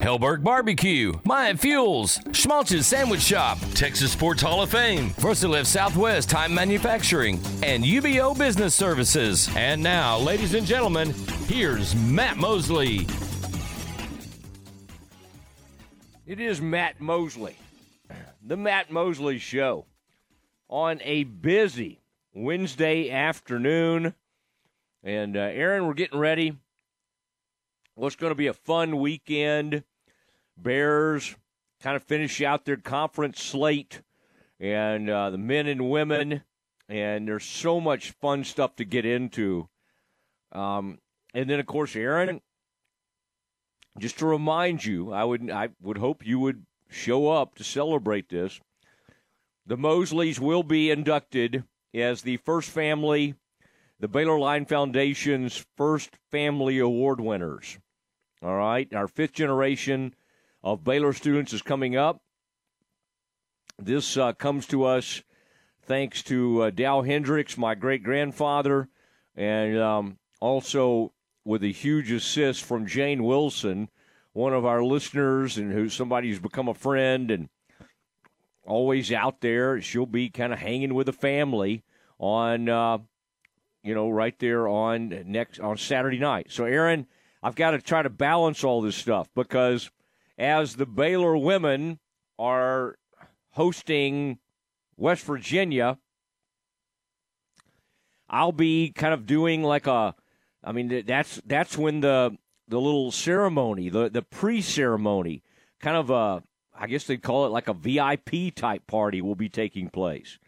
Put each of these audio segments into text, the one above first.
Helberg Barbecue, Maya Fuels, Schmaltz's Sandwich Shop, Texas Sports Hall of Fame, VersaLift Southwest Time Manufacturing, and UBO Business Services. And now, ladies and gentlemen, here's Matt Mosley. It is Matt Mosley, the Matt Mosley Show, on a busy Wednesday afternoon. And uh, Aaron, we're getting ready. What's going to be a fun weekend? Bears kind of finish out their conference slate, and uh, the men and women, and there's so much fun stuff to get into. Um, and then, of course, Aaron, just to remind you, I would I would hope you would show up to celebrate this. The Mosleys will be inducted as the first family, the Baylor Line Foundation's first family award winners. All right, our fifth generation of Baylor students is coming up. This uh, comes to us thanks to uh, Dow Hendricks, my great grandfather, and um, also with a huge assist from Jane Wilson, one of our listeners, and who's somebody who's become a friend and always out there. She'll be kind of hanging with the family on, uh, you know, right there on next on Saturday night. So, Aaron, I've got to try to balance all this stuff because as the Baylor women are hosting West Virginia, I'll be kind of doing like a I mean that's that's when the the little ceremony, the the pre-ceremony, kind of a I guess they'd call it like a VIP type party will be taking place.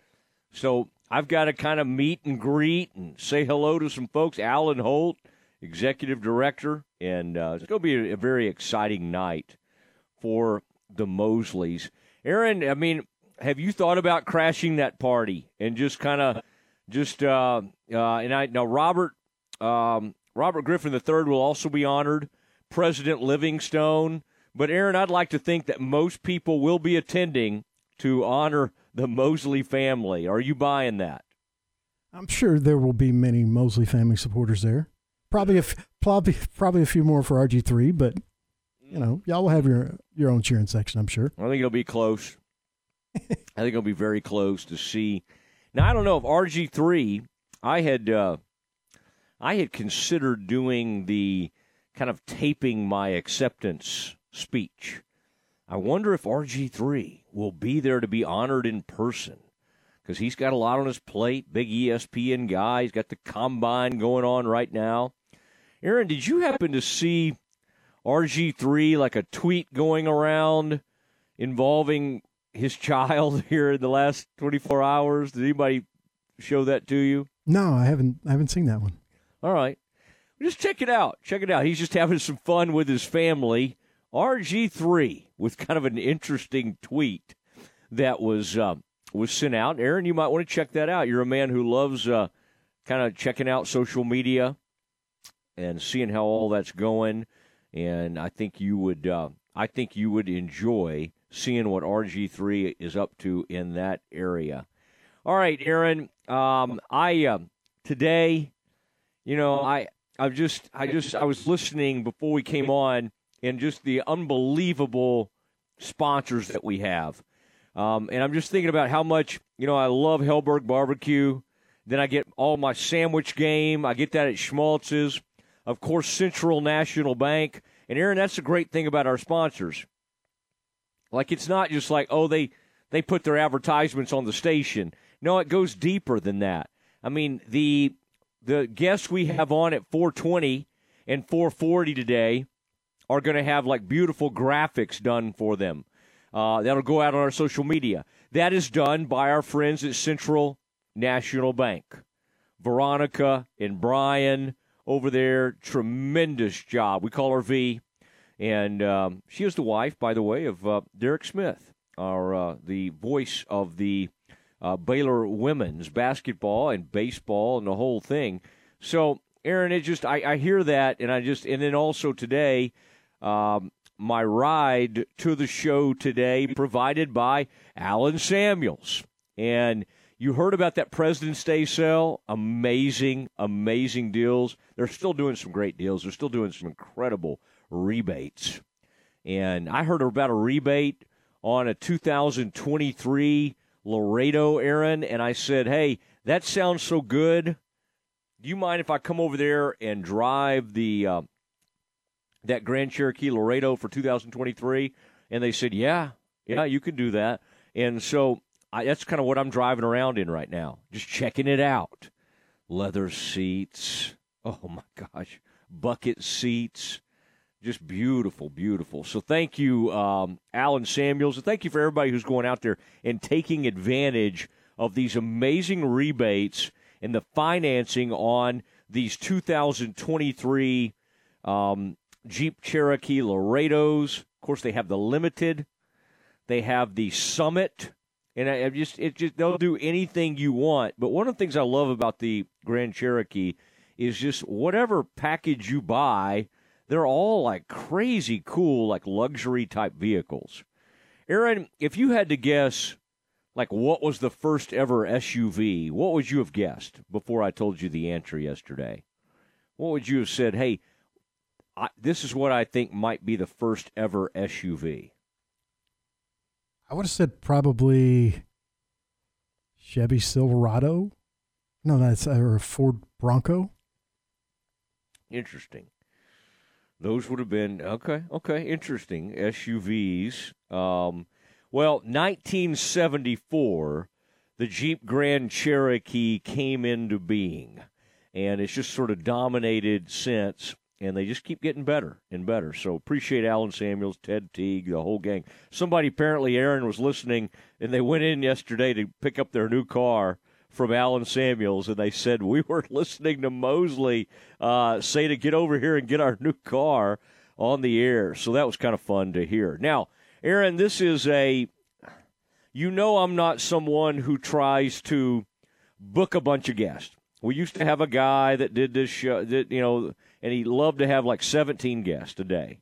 So I've got to kind of meet and greet and say hello to some folks. Alan Holt, executive director, and uh, it's going to be a, a, very exciting night for the Mosleys. Aaron, I mean, have you thought about crashing that party and just kind of just uh, uh, and I now Robert um, Robert Griffin III will also be honored, President Livingstone. But Aaron, I'd like to think that most people will be attending to honor the Mosley family. Are you buying that? I'm sure there will be many Mosley family supporters there. Probably a probably probably a few more for RG three, but you know y'all will have your your own cheering section. I'm sure. I think it'll be close. I think it'll be very close to see. Now I don't know if RG three. I had uh, I had considered doing the kind of taping my acceptance speech. I wonder if RG three will be there to be honored in person because he's got a lot on his plate. Big ESPN guy. He's got the combine going on right now. Aaron, did you happen to see RG3 like a tweet going around involving his child here in the last 24 hours? Did anybody show that to you? No, I haven't I haven't seen that one. All right. Just check it out. Check it out. He's just having some fun with his family. RG3 with kind of an interesting tweet that was uh, was sent out. Aaron, you might want to check that out. You're a man who loves uh, kind of checking out social media and seeing how all that's going. And I think you would, uh, I think you would enjoy seeing what RG3 is up to in that area. All right, Aaron. Um, I uh, today, you know, I I've just I just I was listening before we came on, and just the unbelievable sponsors that we have. Um, and I'm just thinking about how much, you know, I love Helberg Barbecue. Then I get all my sandwich game. I get that at Schmaltz's of course, Central National Bank. And Aaron, that's the great thing about our sponsors. Like it's not just like, oh, they they put their advertisements on the station. No, it goes deeper than that. I mean, the the guests we have on at 420 and 440 today are going to have like beautiful graphics done for them. Uh, that'll go out on our social media. That is done by our friends at Central National Bank. Veronica and Brian over there. Tremendous job. We call her V, and um, she is the wife, by the way, of uh, Derek Smith, our uh, the voice of the uh, Baylor women's basketball and baseball and the whole thing. So Aaron, it just I, I hear that, and I just and then also today, um, my ride to the show today provided by Allen Samuels, and you heard about that President's Day sale. Amazing, amazing deals. They're still doing some great deals. They're still doing some incredible rebates. And I heard about a rebate on a 2023 Laredo, Aaron, and I said, hey, that sounds so good. Do you mind if I come over there and drive the uh, that Grand Cherokee Laredo for 2023? And they said, yeah, yeah, you can do that. And so I, that's kind of what I'm driving around in right now, just checking it out. Leather seats. Oh my gosh, bucket seats just beautiful, beautiful. So thank you, um, Allen Samuels, and thank you for everybody who's going out there and taking advantage of these amazing rebates and the financing on these 2023 um, Jeep Cherokee Laredos. Of course, they have the limited, they have the Summit, and I, I just it just they'll do anything you want. But one of the things I love about the Grand Cherokee is just whatever package you buy they're all like crazy cool, like luxury type vehicles. Aaron, if you had to guess, like what was the first ever SUV, what would you have guessed before I told you the answer yesterday? What would you have said? Hey, I, this is what I think might be the first ever SUV. I would have said probably Chevy Silverado. No, that's or a Ford Bronco. Interesting. Those would have been okay. Okay, interesting SUVs. Um, well, 1974, the Jeep Grand Cherokee came into being, and it's just sort of dominated since. And they just keep getting better and better. So appreciate Allen Samuels, Ted Teague, the whole gang. Somebody apparently, Aaron was listening, and they went in yesterday to pick up their new car from Allen Samuels, and they said we were listening to Mosley uh, say to get over here and get our new car on the air. So that was kind of fun to hear. Now, Aaron, this is a. You know, I'm not someone who tries to book a bunch of guests. We used to have a guy that did this show, that you know, and he loved to have like 17 guests a day.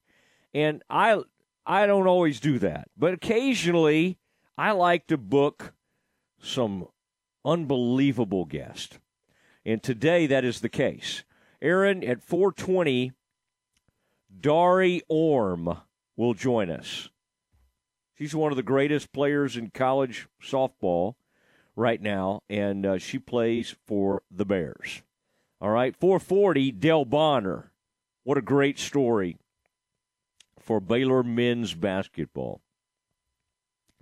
And I, I don't always do that, but occasionally I like to book some unbelievable guest. And today that is the case. Aaron, at 420, Dari Orme will join us. She's one of the greatest players in college softball right now, and uh, she plays for the Bears. All right, 440, Dale Bonner. What a great story for Baylor men's basketball.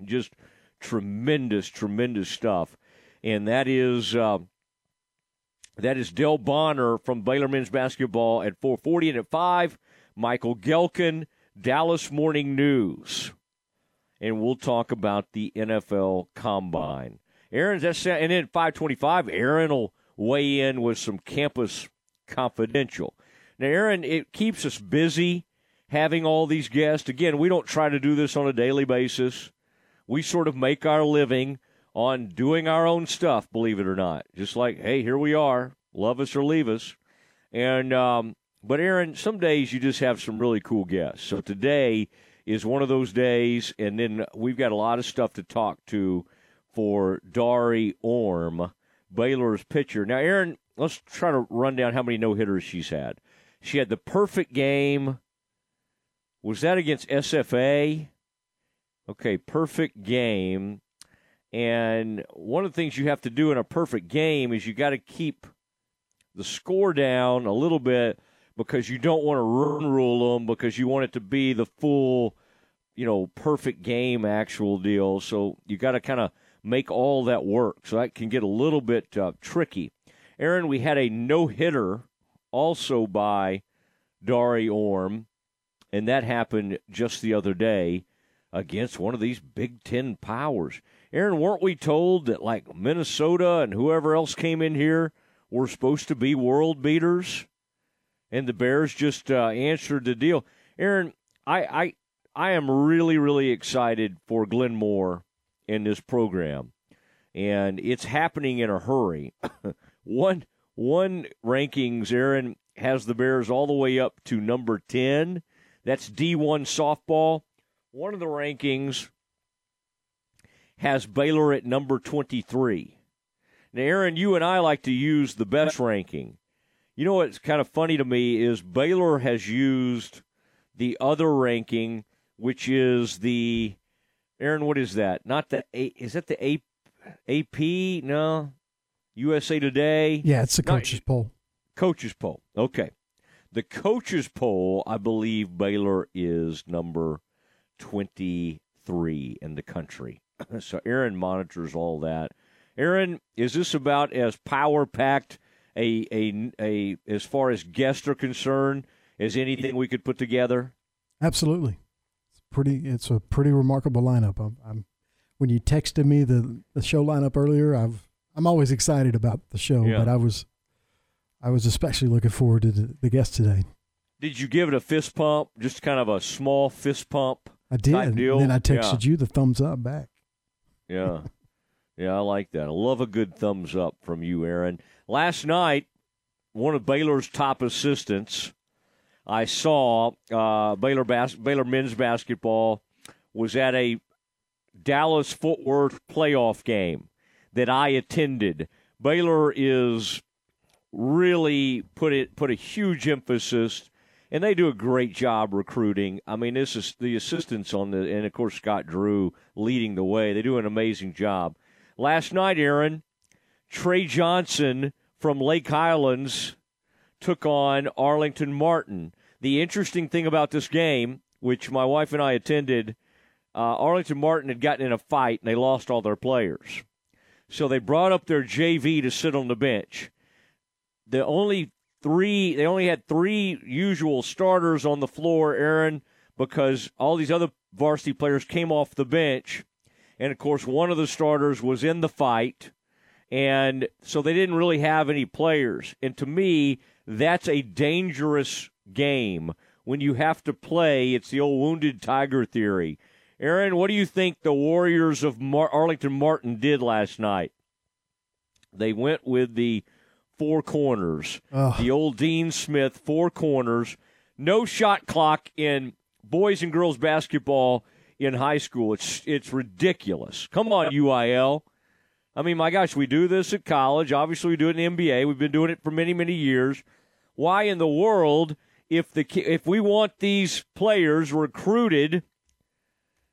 Just tremendous, tremendous stuff and that is uh, that is Dale Bonner from Baylor men's basketball at 4:40 and at five. Michael Gehlken, Dallas Morning News, and we'll talk about the NFL Combine. Aaron's that's and then 5:25. Aaron will weigh in with some campus confidential. Now, Aaron, it keeps us busy having all these guests. Again, we don't try to do this on a daily basis. We sort of make our living on doing our own stuff, believe it or not. Just like, hey, here we are, love us or leave us. And um, but Aaron, some days you just have some really cool guests. So today is one of those days, and then we've got a lot of stuff to talk to for Dari Orme, Baylor's pitcher. Now, Aaron, let's try to run down how many no hitters she's had. She had the perfect game. Was that against SFA? Okay, perfect game. And one of the things you have to do in a perfect game is you got to keep the score down a little bit because you don't want to run rule them because you want it to be the full, you know, perfect game actual deal. So you got to kind of make all that work. So that can get a little bit uh, tricky. Aaron, we had a no hitter also by Dari Orme, and that happened just the other day against one of these Big Ten powers. Aaron, weren't we told that like Minnesota and whoever else came in here were supposed to be world beaters, and the Bears just uh, answered the deal? Aaron, I, I I am really really excited for Glenn Moore in this program, and it's happening in a hurry. one One rankings, Aaron has the Bears all the way up to number 10. That's D1 softball. One of the rankings has Baylor at number 23. Now, Aaron, you and I like to use the best ranking. You know what's kind of funny to me is Baylor has used the other ranking, which is the Aaron. What is that? Not the A. Is that the A, AP? No, USA Today. Yeah, it's the coaches poll. Coaches poll. Okay, the coaches poll. I believe Baylor is number twenty-three in the country. so Aaron monitors all that. Aaron, is this about as power packed a, a a as far as guests are concerned as anything we could put together? Absolutely. Pretty. It's a pretty remarkable lineup. I'm, I'm when you texted me the the show lineup earlier, I've I'm always excited about the show, yeah. but I was I was especially looking forward to the, the guest today. Did you give it a fist pump? Just kind of a small fist pump. I did. And then I texted yeah. you the thumbs up back. Yeah. Yeah, I like that. I love a good thumbs up from you, Aaron. Last night, one of Baylor's top assistants, I saw uh, Baylor bas- Baylor men's basketball was at a Dallas Fort Worth playoff game that I attended. Baylor is really put it put a huge emphasis and they do a great job recruiting. I mean, this is the assistants on the, and of course Scott Drew leading the way. They do an amazing job. Last night, Aaron, Trey Johnson from Lake Highlands took on Arlington Martin. The interesting thing about this game, which my wife and I attended, uh, Arlington Martin had gotten in a fight and they lost all their players. So they brought up their JV to sit on the bench. The only three they only had three usual starters on the floor, Aaron, because all these other varsity players came off the bench. And of course, one of the starters was in the fight. And so they didn't really have any players. And to me, that's a dangerous game when you have to play. It's the old wounded tiger theory. Aaron, what do you think the Warriors of Mar- Arlington Martin did last night? They went with the four corners. The old Dean Smith four corners. No shot clock in boys and girls basketball in high school. It's it's ridiculous. Come on, UIL. I mean, my gosh, we do this at college. Obviously, we do it in the NBA. We've been doing it for many, many years. Why in the world, if the if we want these players recruited,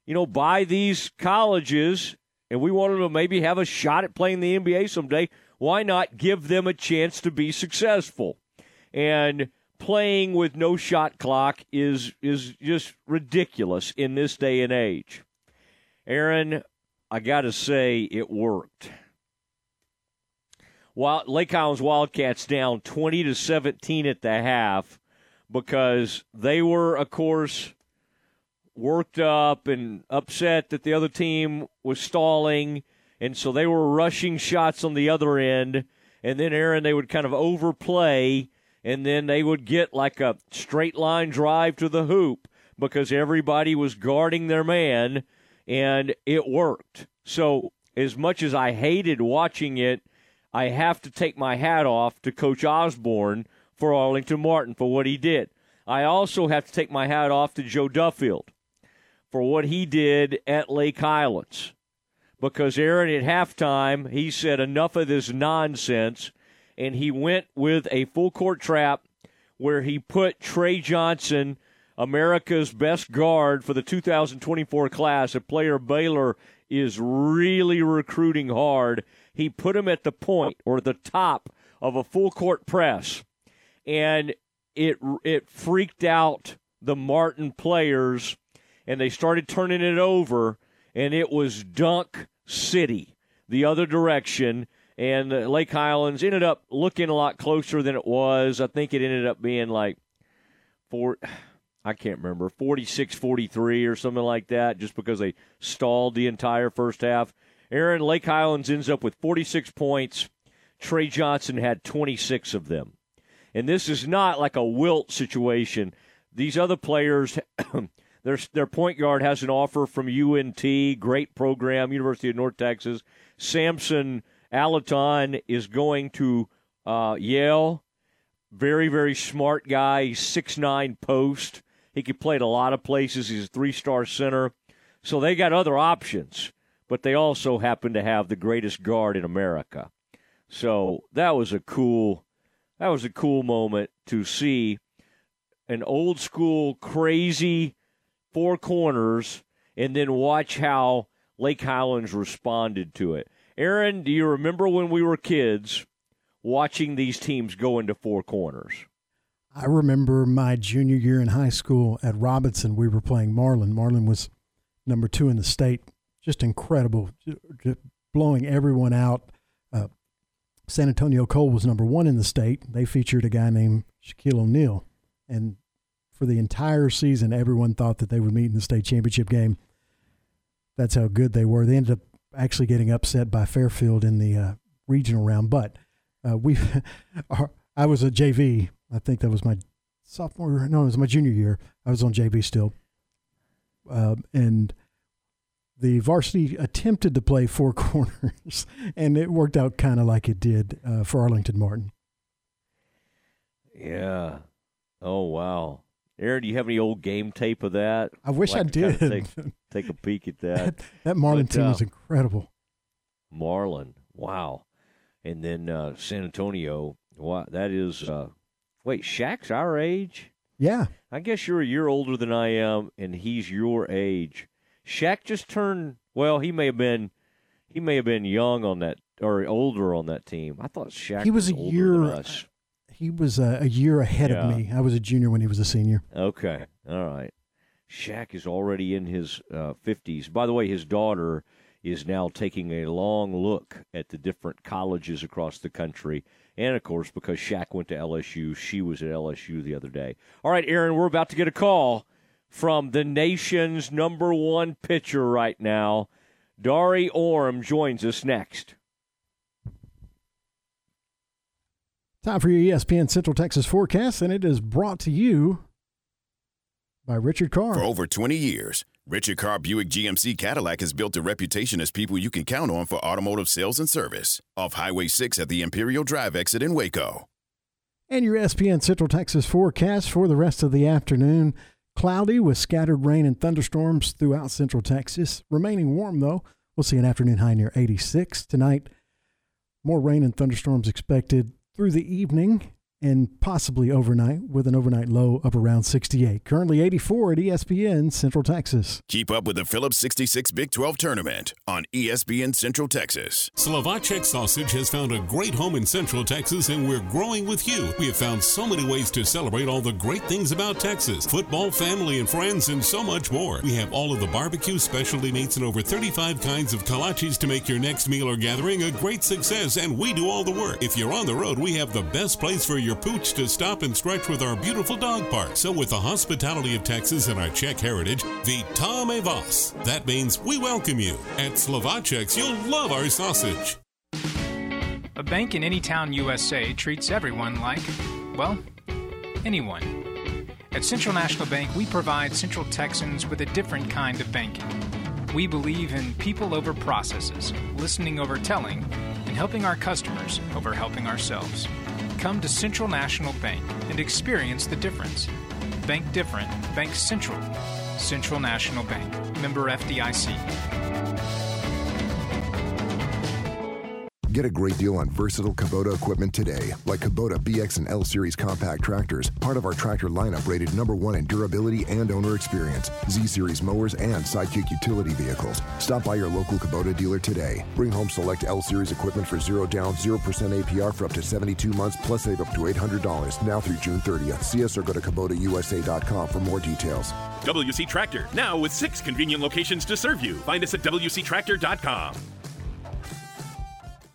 you know, by these colleges, and we want them to maybe have a shot at playing the NBA someday, why not give them a chance to be successful? And playing with no shot clock is is just ridiculous in this day and age. Aaron, I got to say it worked. While Lake Highlands Wildcats down 20 to 17 at the half because they were of course worked up and upset that the other team was stalling and so they were rushing shots on the other end. And then, Aaron, they would kind of overplay, and then they would get like a straight line drive to the hoop because everybody was guarding their man, and it worked. So, as much as I hated watching it, I have to take my hat off to Coach Osborne for Arlington Martin for what he did. I also have to take my hat off to Joe Duffield for what he did at Lake Highlands because Aaron at halftime he said enough of this nonsense, and he went with a full court trap where he put Trey Johnson, America's best guard for the 2024 class, a player Baylor is really recruiting hard. He put him at the point or the top of a full court press, and it it freaked out the Martin players, and they started turning it over, and it was dunk City the other direction. And Lake Highlands ended up looking a lot closer than it was. I think it ended up being like four, I can't remember, 46 43 or something like that, just because they stalled the entire first half. Aaron, Lake Highlands ends up with 46 points. Trey Johnson had 26 of them. And this is not like a wilt situation. These other players Their, their point guard has an offer from UNT, great program, University of North Texas. Samson Alaton is going to uh, Yale. Very, very smart guy. He's six nine post. He could play at a lot of places. He's a three star center. So they got other options, but they also happen to have the greatest guard in America. So that was a cool that was a cool moment to see an old school crazy four corners and then watch how Lake Highlands responded to it. Aaron, do you remember when we were kids watching these teams go into four corners? I remember my junior year in high school at Robinson, we were playing Marlin. Marlin was number two in the state. Just incredible, just blowing everyone out. Uh, San Antonio Cole was number one in the state. They featured a guy named Shaquille O'Neal. And for the entire season, everyone thought that they would meet in the state championship game. That's how good they were. They ended up actually getting upset by Fairfield in the uh, regional round. But uh, we, I was a JV. I think that was my sophomore. No, it was my junior year. I was on JV still, uh, and the varsity attempted to play four corners, and it worked out kind of like it did uh, for Arlington Martin. Yeah. Oh wow. Aaron, do you have any old game tape of that? I wish like I did. Kind of take, take, a peek at that. that, that Marlin but, team uh, was incredible. Marlin, wow. And then uh, San Antonio, wow, that is. Uh, wait, Shaq's our age. Yeah. I guess you're a year older than I am, and he's your age. Shaq just turned. Well, he may have been. He may have been young on that or older on that team. I thought Shaq. He was, was a year he was a, a year ahead yeah. of me. I was a junior when he was a senior. Okay, all right. Shaq is already in his uh, fifties. By the way, his daughter is now taking a long look at the different colleges across the country. And of course, because Shaq went to LSU, she was at LSU the other day. All right, Aaron, we're about to get a call from the nation's number one pitcher right now. Dari Orme joins us next. Time for your ESPN Central Texas forecast, and it is brought to you by Richard Carr. For over 20 years, Richard Carr Buick GMC Cadillac has built a reputation as people you can count on for automotive sales and service. Off Highway 6 at the Imperial Drive exit in Waco. And your ESPN Central Texas forecast for the rest of the afternoon cloudy with scattered rain and thunderstorms throughout Central Texas. Remaining warm, though. We'll see an afternoon high near 86. Tonight, more rain and thunderstorms expected through the evening and possibly overnight with an overnight low of around 68. Currently 84 at ESPN Central Texas. Keep up with the Phillips 66 Big 12 tournament on ESPN Central Texas. Slovacek Sausage has found a great home in Central Texas and we're growing with you. We have found so many ways to celebrate all the great things about Texas football, family, and friends, and so much more. We have all of the barbecue specialty meats and over 35 kinds of kolaches to make your next meal or gathering a great success, and we do all the work. If you're on the road, we have the best place for your your pooch to stop and stretch with our beautiful dog park. So, with the hospitality of Texas and our Czech heritage, Vítame vás. That means we welcome you. At Slovaceks, you'll love our sausage. A bank in any town USA treats everyone like, well, anyone. At Central National Bank, we provide Central Texans with a different kind of banking. We believe in people over processes, listening over telling, and helping our customers over helping ourselves. Come to Central National Bank and experience the difference. Bank different, Bank Central. Central National Bank, member FDIC. Get a great deal on versatile Kubota equipment today, like Kubota BX and L Series compact tractors, part of our tractor lineup rated number one in durability and owner experience, Z Series mowers, and Sidekick utility vehicles. Stop by your local Kubota dealer today. Bring home select L Series equipment for zero down, 0% APR for up to 72 months, plus save up to $800 now through June 30th. See us or go to KubotaUSA.com for more details. WC Tractor, now with six convenient locations to serve you. Find us at WCTractor.com.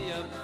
Yeah.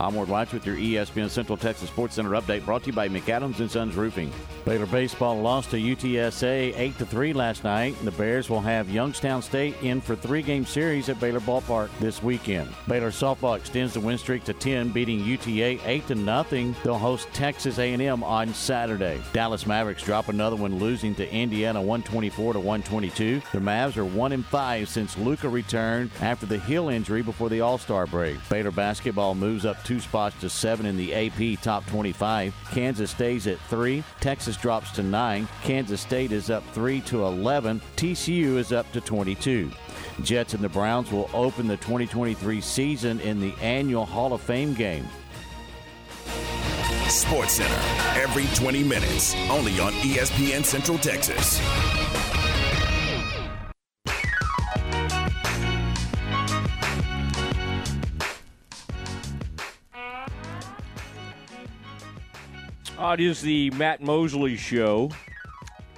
I'm Ward Watch with your ESPN Central Texas Sports Center update brought to you by McAdams and Sons Roofing. Baylor baseball lost to UTSA 8 to 3 last night. The Bears will have Youngstown State in for three-game series at Baylor Ballpark this weekend. Baylor softball extends the win streak to 10, beating UTA 8 to nothing. They'll host Texas A&M on Saturday. Dallas Mavericks drop another one, losing to Indiana 124 to 122. The Mavs are one and five since Luka returned after the heel injury before the All-Star break. Baylor basketball moves up two spots to seven in the AP top 25. Kansas stays at three. Texas drops to nine. Kansas State is up three to 11. TCU is up to 22. Jets and the Browns will open the 2023 season in the annual Hall of Fame game. Sports Center, every 20 minutes, only on ESPN Central Texas. Uh, it is the Matt Mosley Show,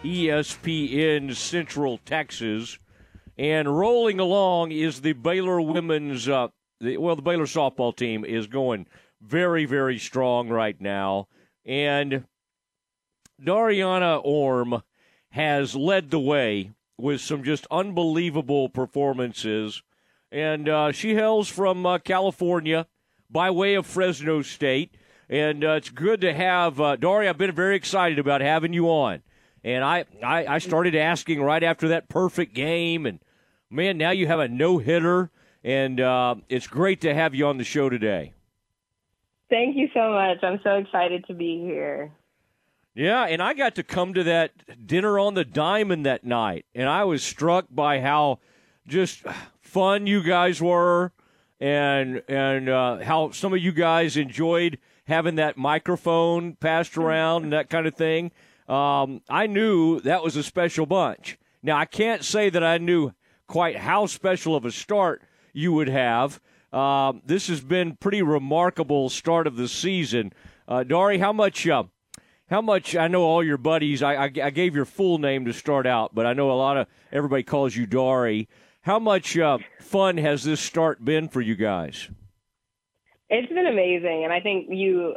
ESPN Central Texas, and rolling along is the Baylor women's. Uh, the, well, the Baylor softball team is going very, very strong right now, and Dariana Orme has led the way with some just unbelievable performances, and uh, she hails from uh, California by way of Fresno State and uh, it's good to have uh, Dory. I've been very excited about having you on, and I, I, I started asking right after that perfect game, and man, now you have a no hitter, and uh, it's great to have you on the show today. Thank you so much. I'm so excited to be here. Yeah, and I got to come to that dinner on the diamond that night, and I was struck by how just fun you guys were, and and uh, how some of you guys enjoyed having that microphone passed around and that kind of thing. Um, I knew that was a special bunch. Now, I can't say that I knew quite how special of a start you would have. Uh, this has been pretty remarkable start of the season. Uh, Dari, how much? Uh, how much? I know all your buddies. I, I, I, gave your full name to start out, but I know a lot of everybody calls you Dari. How much uh, fun has this start been for you guys? It's been amazing, and I think you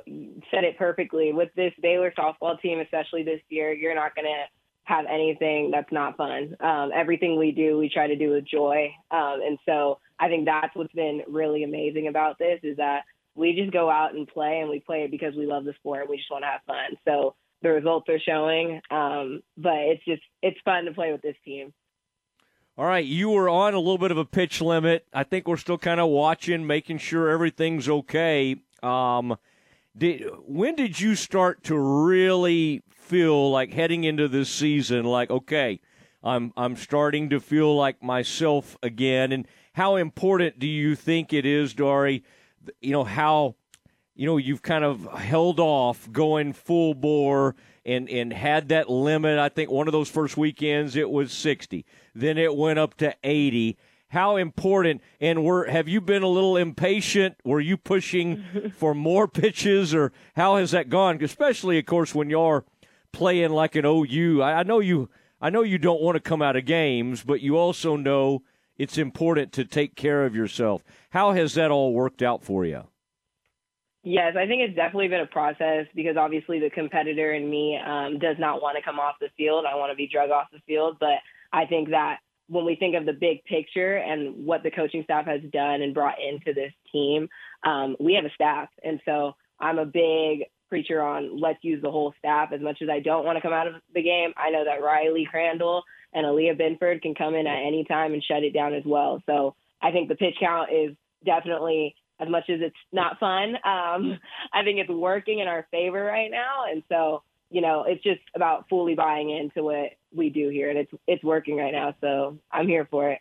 said it perfectly. With this Baylor softball team, especially this year, you're not going to have anything that's not fun. Um, everything we do, we try to do with joy, um, and so I think that's what's been really amazing about this is that we just go out and play, and we play it because we love the sport and we just want to have fun. So the results are showing, um, but it's just it's fun to play with this team. All right, you were on a little bit of a pitch limit. I think we're still kind of watching, making sure everything's okay. Um, did when did you start to really feel like heading into this season, like okay, I'm I'm starting to feel like myself again? And how important do you think it is, Dory? You know how you know you've kind of held off going full bore and and had that limit. I think one of those first weekends it was 60. Then it went up to 80. How important and were have you been a little impatient? Were you pushing for more pitches or how has that gone? Especially of course when you're playing like an OU. I, I know you I know you don't want to come out of games, but you also know it's important to take care of yourself. How has that all worked out for you? Yes, I think it's definitely been a process because obviously the competitor in me um, does not want to come off the field. I want to be drug off the field. But I think that when we think of the big picture and what the coaching staff has done and brought into this team, um, we have a staff. And so I'm a big preacher on let's use the whole staff as much as I don't want to come out of the game. I know that RyLee Crandall and Aaliyah Binford can come in at any time and shut it down as well. So I think the pitch count is definitely as much as it's not fun. Um, I think it's working in our favor right now, and so you know it's just about fully buying into what we do here, and it's it's working right now. So I'm here for it.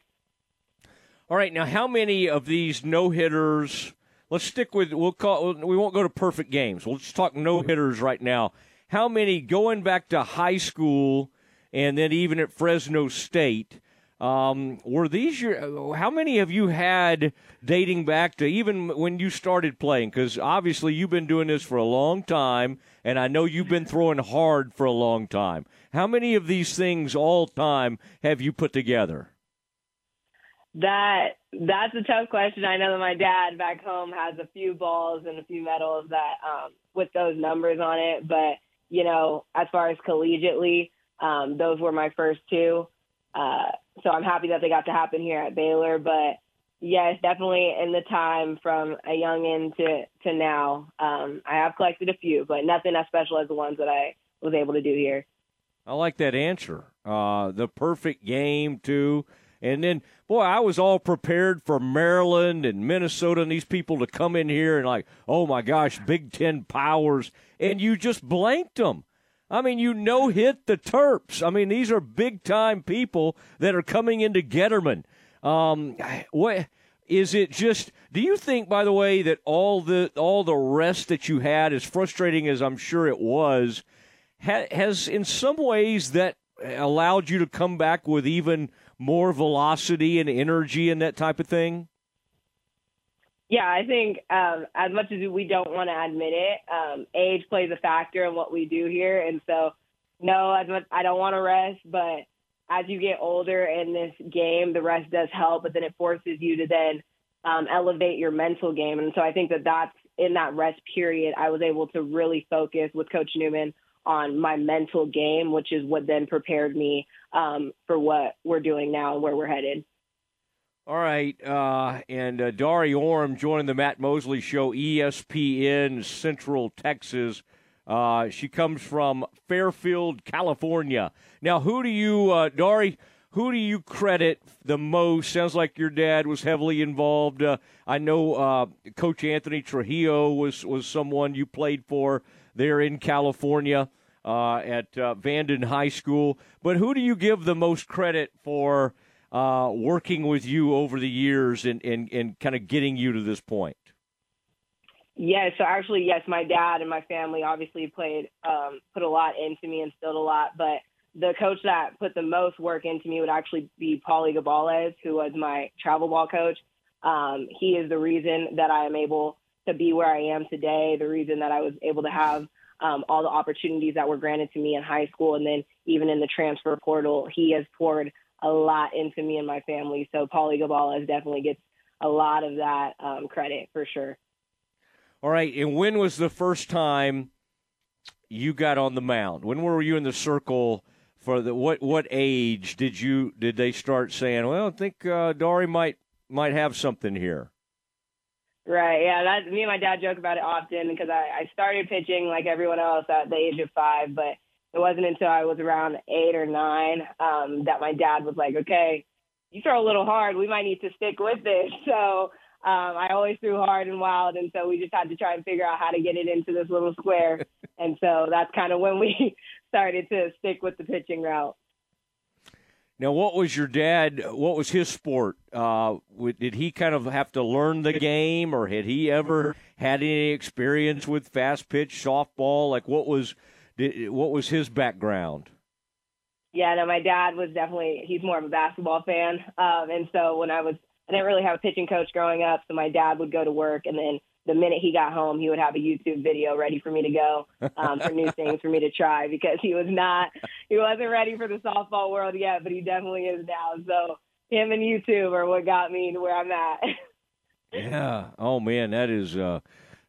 All right, now how many of these no hitters? Let's stick with we'll call we won't go to perfect games. We'll just talk no hitters right now. How many going back to high school and then even at Fresno State? Um, were these your? How many have you had dating back to even when you started playing? Because obviously you've been doing this for a long time, and I know you've been throwing hard for a long time. How many of these things all time have you put together? That that's a tough question. I know that my dad back home has a few balls and a few medals that um, with those numbers on it, but you know, as far as collegiately, um, those were my first two. Uh, so I'm happy that they got to happen here at Baylor. But yes, definitely in the time from a youngin to to now, um, I have collected a few, but nothing as special as the ones that I was able to do here. I like that answer. Uh, the perfect game too. And then, boy, I was all prepared for Maryland and Minnesota and these people to come in here and like, oh my gosh, Big Ten powers, and you just blanked them. I mean, you no hit the Terps. I mean, these are big time people that are coming into Getterman. Um, what is it? Just do you think, by the way, that all the all the rest that you had, as frustrating as I'm sure it was, ha- has in some ways that allowed you to come back with even more velocity and energy and that type of thing? Yeah, I think um, as much as we don't want to admit it, um, age plays a factor in what we do here, and so no, as much I don't want to rest, but as you get older in this game, the rest does help, but then it forces you to then um, elevate your mental game, and so I think that that's in that rest period, I was able to really focus with Coach Newman on my mental game, which is what then prepared me um, for what we're doing now and where we're headed. All right, uh, and uh, Dari Orme joining the Matt Mosley Show, ESPN Central Texas. Uh, she comes from Fairfield, California. Now, who do you, uh, Dari? Who do you credit the most? Sounds like your dad was heavily involved. Uh, I know uh, Coach Anthony Trujillo was was someone you played for there in California uh, at uh, Vanden High School. But who do you give the most credit for? Uh, working with you over the years and, and, and kind of getting you to this point? Yes, so actually, yes, my dad and my family obviously played, um, put a lot into me, and instilled a lot. But the coach that put the most work into me would actually be Paulie Gabales, who was my travel ball coach. Um, he is the reason that I am able to be where I am today, the reason that I was able to have um, all the opportunities that were granted to me in high school and then even in the transfer portal. He has poured a lot into me and my family. So Paulie Gabales definitely gets a lot of that um, credit for sure. All right. And when was the first time you got on the mound? When were you in the circle? For the what what age did you did they start saying? Well, I think uh, Dari might might have something here. Right. Yeah. That me and my dad joke about it often because I, I started pitching like everyone else at the age of five, but it wasn't until I was around eight or nine um, that my dad was like, okay, you throw a little hard. We might need to stick with this. So um, I always threw hard and wild. And so we just had to try and figure out how to get it into this little square. and so that's kind of when we started to stick with the pitching route. Now, what was your dad? What was his sport? Uh, did he kind of have to learn the game, or had he ever had any experience with fast pitch softball? Like, what was Did, what was his background? Yeah, no, my dad was definitely he's more of a basketball fan, um, and so when I was I didn't really have a pitching coach growing up, so my dad would go to work, and then the minute he got home, he would have a YouTube video ready for me to go um, for new things for me to try because he was not he wasn't ready for the softball world yet, but he definitely is now. So him and YouTube are what got me to where I'm at. yeah. Oh man, that is. Uh...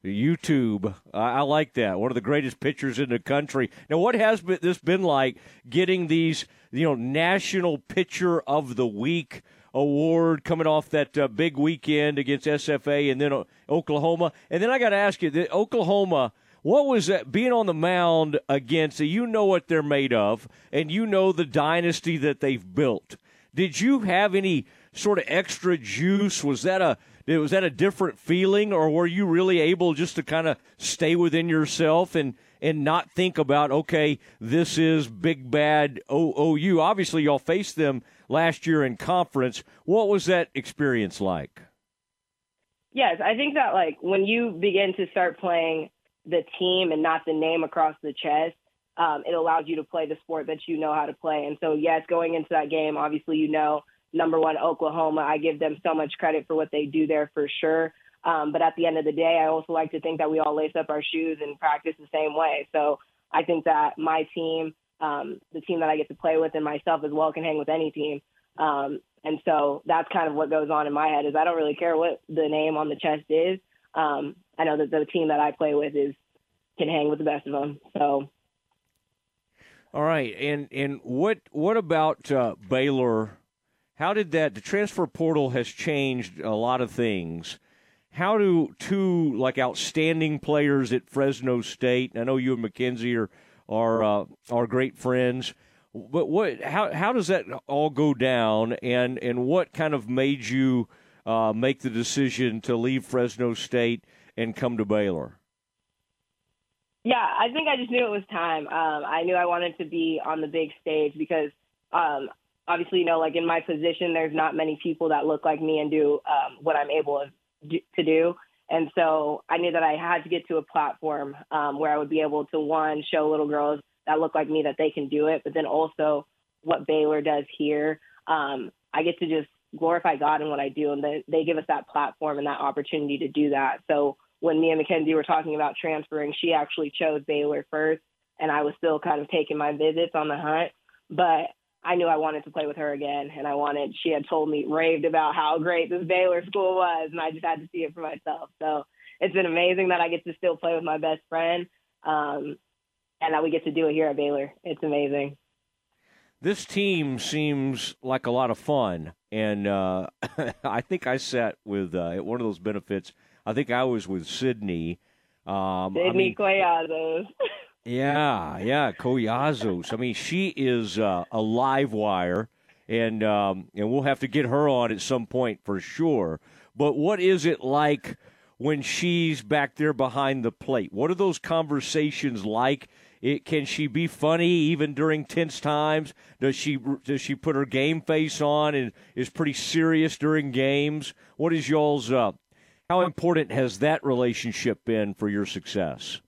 YouTube. I, like that. One of the greatest pitchers in the country. Now, what has been, this been like getting these, you know, National Pitcher of the Week award coming off that uh, big weekend against SFA and then uh, Oklahoma? And then I got to ask you, the Oklahoma. What was that being on the mound against? You know what they're made of, and you know the dynasty that they've built. Did you have any sort of extra juice? Was that a was that a different feeling, or were you really able just to kind of stay within yourself and and not think about okay, this is big bad OU? Obviously, y'all faced them last year in conference. What was that experience like? Yes, I think that like when you begin to start playing the team and not the name across the chest, um, it allows you to play the sport that you know how to play. And so, yes, going into that game, obviously, you know number one, Oklahoma. I give them so much credit for what they do there for sure. Um, but at the end of the day, I also like to think that we all lace up our shoes and practice the same way. So I think that my team, um, the team that I get to play with, and myself as well can hang with any team. Um, and so that's kind of what goes on in my head is I don't really care what the name on the chest is. Um, I know that the team that I play with is can hang with the best of them. So. All right, and and what what about uh, Baylor how did that? The transfer portal has changed a lot of things. How do two like outstanding players at Fresno State? I know you and Mackenzie are are uh, are great friends. But what? How how does that all go down? And and what kind of made you uh, make the decision to leave Fresno State and come to Baylor? Yeah, I think I just knew it was time. Um, I knew I wanted to be on the big stage because um, obviously, you know, like in my position, there's not many people that look like me and do um, what I'm able to do. And so I knew that I had to get to a platform um, where I would be able to, one, show little girls that look like me that they can do it, but then also what Baylor does here. Um, I get to just glorify God in what I do, and they, they give us that platform and that opportunity to do that. So when me and Mackenzie were talking about transferring, she actually chose Baylor first, and I was still kind of taking my visits on the hunt. But I knew I wanted to play with her again, and I wanted. She had told me raved about how great this Baylor school was, and I just had to see it for myself. So it's been amazing that I get to still play with my best friend, um, and that we get to do it here at Baylor. It's amazing. This team seems like a lot of fun, and uh, I think I sat with uh, at one of those benefits. I think I was with Sydney. Um, Sydney I mean, Yeah, yeah, Koyazos. I mean, she is uh, a live wire, and um, and we'll have to get her on at some point for sure. But what is it like when she's back there behind the plate? What are those conversations like? It, can she be funny even during tense times? Does she does she put her game face on and is pretty serious during games? What is y'all's? Uh, how important has that relationship been for your success?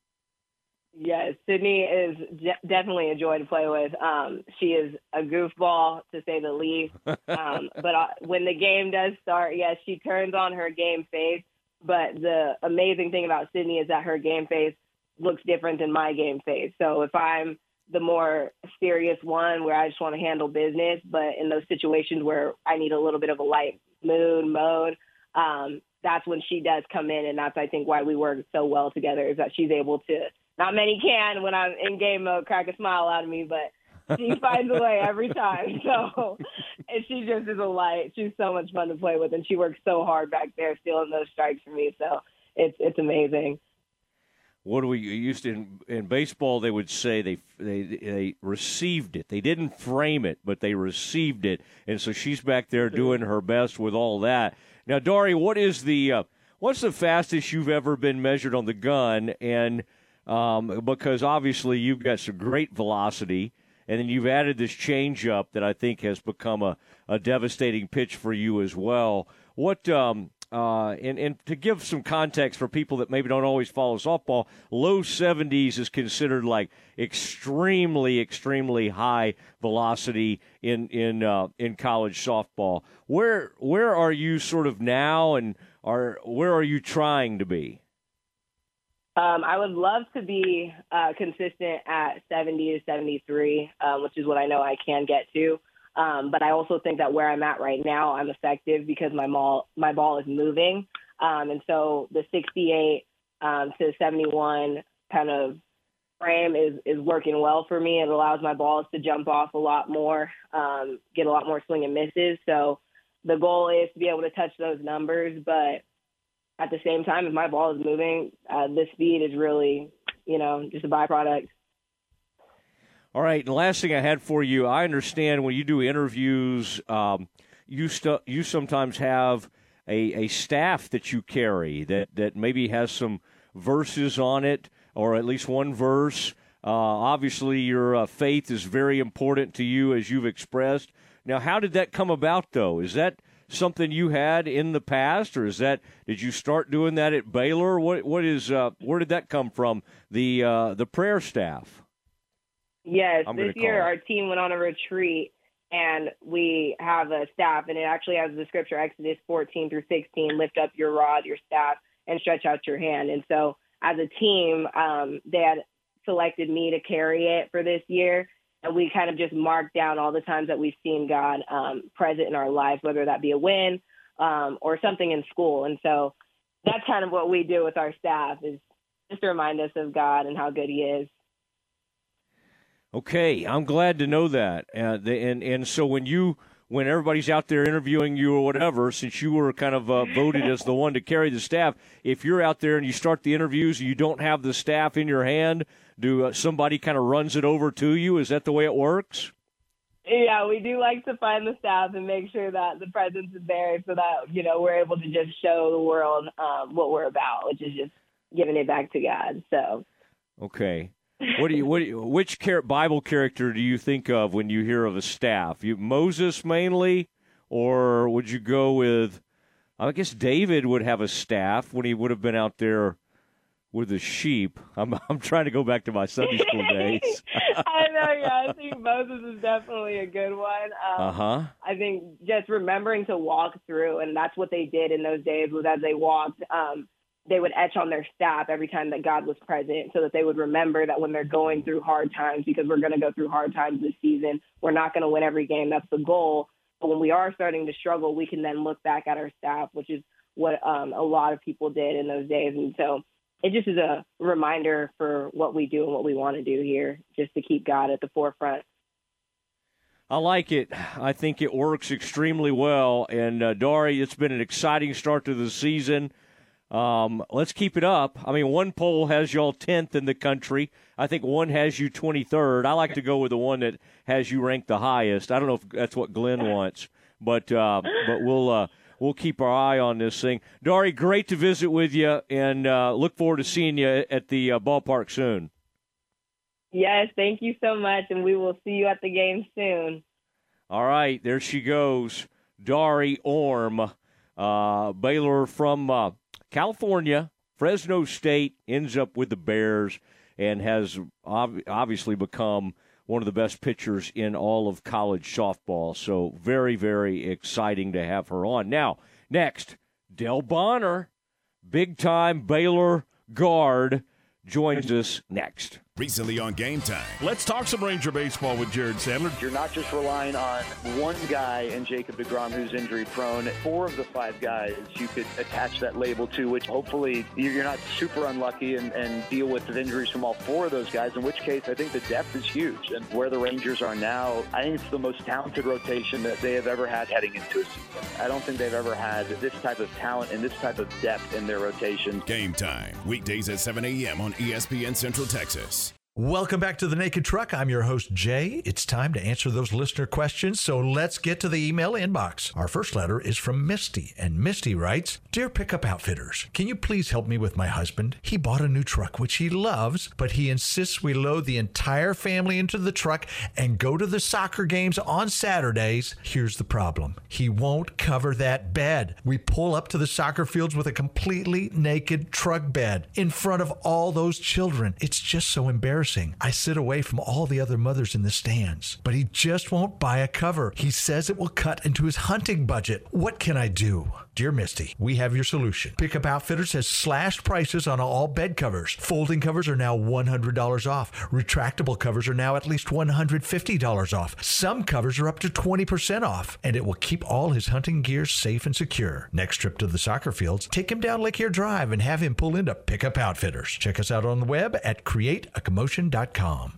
Yes, Sydney is de- definitely a joy to play with. Um, she is a goofball to say the least. Um, but uh, when the game does start, yes, she turns on her game face. But the amazing thing about Sydney is that her game face looks different than my game face. So if I'm the more serious one where I just want to handle business, but in those situations where I need a little bit of a light mood mode, um, that's when she does come in, and that's I think why we work so well together is that she's able to not many can when I'm in game mode crack a smile out of me, but she finds a way every time. So and she just is a light. She's so much fun to play with, and she works so hard back there stealing those strikes for me. So it's it's amazing. What do we used to in, in baseball? They would say they they they received it. They didn't frame it, but they received it, and so she's back there doing her best with all that. Now, Dari, what is the uh, what's the fastest you've ever been measured on the gun? And um, because obviously you've got some great velocity, and then you've added this changeup that I think has become a, a devastating pitch for you as well. What um, uh, and, and to give some context for people that maybe don't always follow softball, low 70s is considered like extremely, extremely high velocity in in uh, in college softball. Where where are you sort of now, and are where are you trying to be? Um, I would love to be uh, consistent at 70 to 73, um, which is what I know I can get to. Um, but I also think that where I'm at right now, I'm effective because my ball my ball is moving, um, and so the 68 um, to 71 kind of frame is is working well for me. It allows my balls to jump off a lot more, um, get a lot more swing and misses. So the goal is to be able to touch those numbers, but at the same time, if my ball is moving, uh, this speed is really, you know, just a byproduct. All right, last thing I had for you, I understand when you do interviews, um, you st- you sometimes have a, a staff that you carry that, that maybe has some verses on it, or at least one verse. Uh, obviously, your uh, faith is very important to you, as you've expressed. Now, how did that come about, though? Is that something you had in the past, or is that did you start doing that at Baylor? What what is uh, where did that come from? The uh, the prayer staff. Yes, this year our team went on a retreat and we have a staff and it actually has the scripture Exodus 14 through 16 lift up your rod, your staff and stretch out your hand. And so as a team, um, they had selected me to carry it for this year. We kind of just mark down all the times that we've seen God um, present in our lives, whether that be a win um, or something in school. And so that's kind of what we do with our staff is just to remind us of God and how good He is. Okay, I'm glad to know that. Uh, and and so when you when everybody's out there interviewing you or whatever, since you were kind of uh, voted as the one to carry the staff, if you're out there and you start the interviews you don't have the staff in your hand, do uh, somebody kind of runs it over to you? Is that the way it works? Yeah, we do like to find the staff and make sure that the presence is there so that you know we're able to just show the world um, what we're about, which is just giving it back to God. So. Okay what do you what do you, which char- Bible character do you think of when you hear of a staff? You Moses mainly, or would you go with? I guess David would have a staff when he would have been out there with the sheep. I'm I'm trying to go back to my Sunday school days. I know, yeah. I think Moses is definitely a good one. Um, uh huh. I think just remembering to walk through, and that's what they did in those days. Was as they walked, um, they would etch on their staff every time that God was present so that they would remember that when they're going through hard times, because we're going to go through hard times this season, we're not going to win every game. That's the goal. But when we are starting to struggle, we can then look back at our staff, which is what um, a lot of people did in those days. And so it just is a reminder for what we do and what we want to do here, just to keep God at the forefront. I like it. I think it works extremely well. And uh, Dari, it's been an exciting start to the season. Um, let's keep it up. I mean, one poll has y'all 10th in the country. I think one has you 23rd. I like to go with the one that has you ranked the highest. I don't know if that's what Glenn wants, but uh, but we'll uh, we'll keep our eye on this thing. Dari, great to visit with you, and uh, look forward to seeing you at the uh, ballpark soon. Yes, thank you so much, and we will see you at the game soon. All right, there she goes, Dari Orme, uh, Baylor from uh, California, Fresno State ends up with the Bears and has ob- obviously become one of the best pitchers in all of college softball. So very, very exciting to have her on. Now, next, Dale Bonner, big time Baylor guard, joins us next. Recently on Game Time. Let's talk some Ranger baseball with Jared Sandler. You're not just relying on one guy in Jacob DeGrom who's injury prone. Four of the five guys you could attach that label to, which hopefully you're not super unlucky and, and deal with the injuries from all four of those guys, in which case I think the depth is huge. And where the Rangers are now, I think it's the most talented rotation that they have ever had heading into a season. I don't think they've ever had this type of talent and this type of depth in their rotation. Game Time, weekdays at 7 a.m. on ESPN Central Texas. Welcome back to the Naked Truck. I'm your host, Jay. It's time to answer those listener questions, so let's get to the email inbox. Our first letter is from Misty, and Misty writes Dear Pickup Outfitters, can you please help me with my husband? He bought a new truck, which he loves, but he insists we load the entire family into the truck and go to the soccer games on Saturdays. Here's the problem he won't cover that bed. We pull up to the soccer fields with a completely naked truck bed in front of all those children. It's just so embarrassing embarrassing. I sit away from all the other mothers in the stands, but he just won't buy a cover. He says it will cut into his hunting budget. What can I do? Dear Misty, we have your solution. Pickup Outfitters has slashed prices on all bed covers. Folding covers are now $100 off. Retractable covers are now at least $150 off. Some covers are up to 20% off, and it will keep all his hunting gear safe and secure. Next trip to the soccer fields, take him down Lake Air Drive and have him pull into Pickup Outfitters. Check us out on the web at createacommotion.com.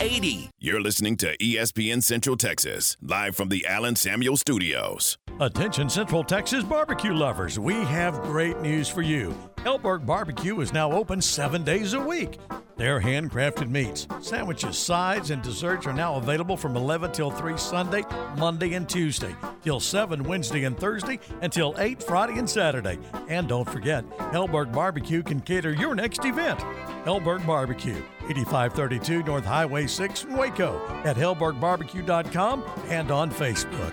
80. You're listening to ESPN Central Texas, live from the Allen Samuel Studios. Attention Central Texas barbecue lovers, we have great news for you. Helberg Barbecue is now open seven days a week. Their handcrafted meats, sandwiches, sides, and desserts are now available from 11 till 3 Sunday, Monday, and Tuesday, till 7 Wednesday and Thursday, until 8 Friday and Saturday. And don't forget, Helberg Barbecue can cater your next event. Helberg Barbecue, 8532 North Highway 6 in Waco, at helbergbarbecue.com and on Facebook.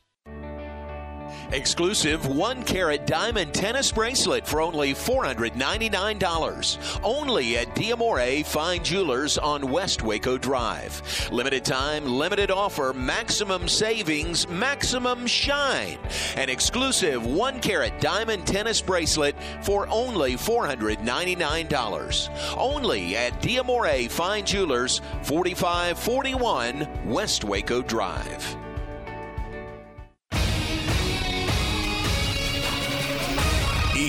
Exclusive one carat diamond tennis bracelet for only $499. Only at Diamore Fine Jewelers on West Waco Drive. Limited time, limited offer, maximum savings, maximum shine. An exclusive one carat diamond tennis bracelet for only $499. Only at Diamore Fine Jewelers, 4541 West Waco Drive.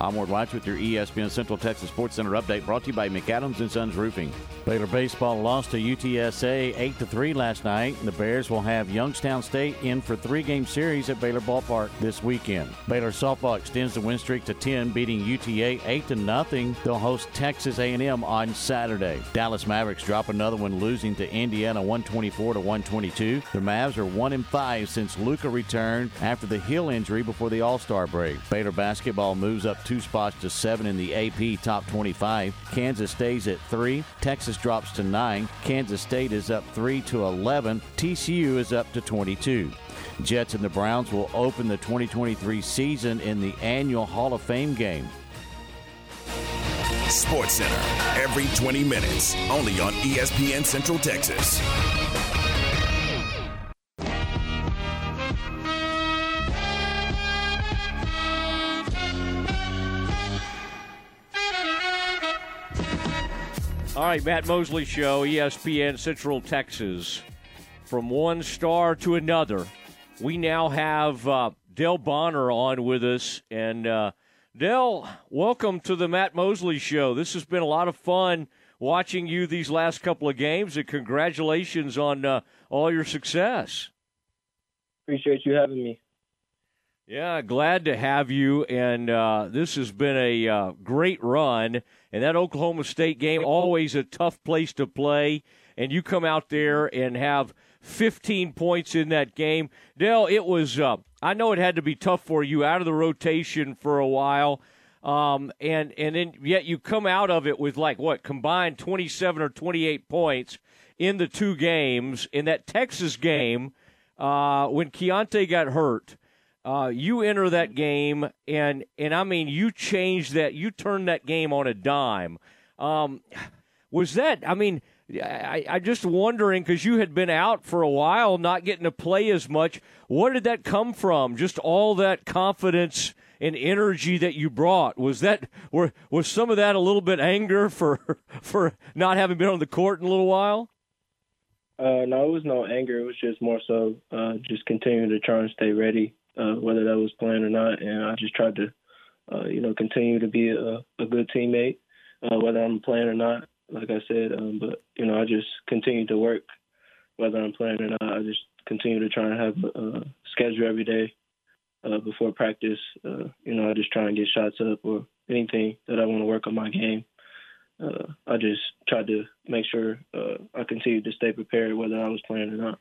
I'm Ward Watch with your ESPN Central Texas Sports Center update brought to you by McAdams and Sons Roofing. Baylor baseball lost to UTSA 8 to 3 last night. And the Bears will have Youngstown State in for three-game series at Baylor Ballpark this weekend. Baylor softball extends the win streak to 10, beating UTA 8 to nothing. They'll host Texas A&M on Saturday. Dallas Mavericks drop another one, losing to Indiana 124 to 122. The Mavs are one in five since Luka returned after the heel injury before the All-Star break. Baylor basketball moves up two spots to seven in the AP top 25. Kansas stays at three. Texas drops to nine. Kansas State is up three to 11. TCU is up to 22. Jets and the Browns will open the 2023 season in the annual Hall of Fame game. Sports Center, every 20 minutes, only on ESPN Central Texas. All right, Matt Mosley Show, ESPN Central Texas. From one star to another, we now have uh, Dale Bonner on with us. And uh, Dale, welcome to the Matt Mosley Show. This has been a lot of fun watching you these last couple of games, and congratulations on uh, all your success. Appreciate you having me. Yeah, glad to have you. And uh, this has been a uh, great run. And that Oklahoma State game, always a tough place to play. And you come out there and have 15 points in that game. Dale, it was, uh, I know it had to be tough for you out of the rotation for a while. Um, and and then yet you come out of it with like what combined 27 or 28 points in the two games. In that Texas game, uh, when Keyonte got hurt, uh, you enter that game and and I mean you changed that, you turned that game on a dime. Um, was that? I mean. I, I just wondering because you had been out for a while, not getting to play as much. Where did that come from? Just all that confidence and energy that you brought was that were was some of that a little bit anger for for not having been on the court in a little while? Uh, no, it was no anger. It was just more so uh, just continuing to try and stay ready, uh, whether that was planned or not. And I just tried to, uh, you know, continue to be a, a good teammate, uh, whether I'm playing or not. Like I said, um, but you know, I just continue to work, whether I'm playing or not. I just continue to try and have a, schedule every day uh, before practice. Uh, you know, I just try and get shots up or anything that I want to work on my game. Uh, I just tried to make sure uh, I continued to stay prepared, whether I was playing or not.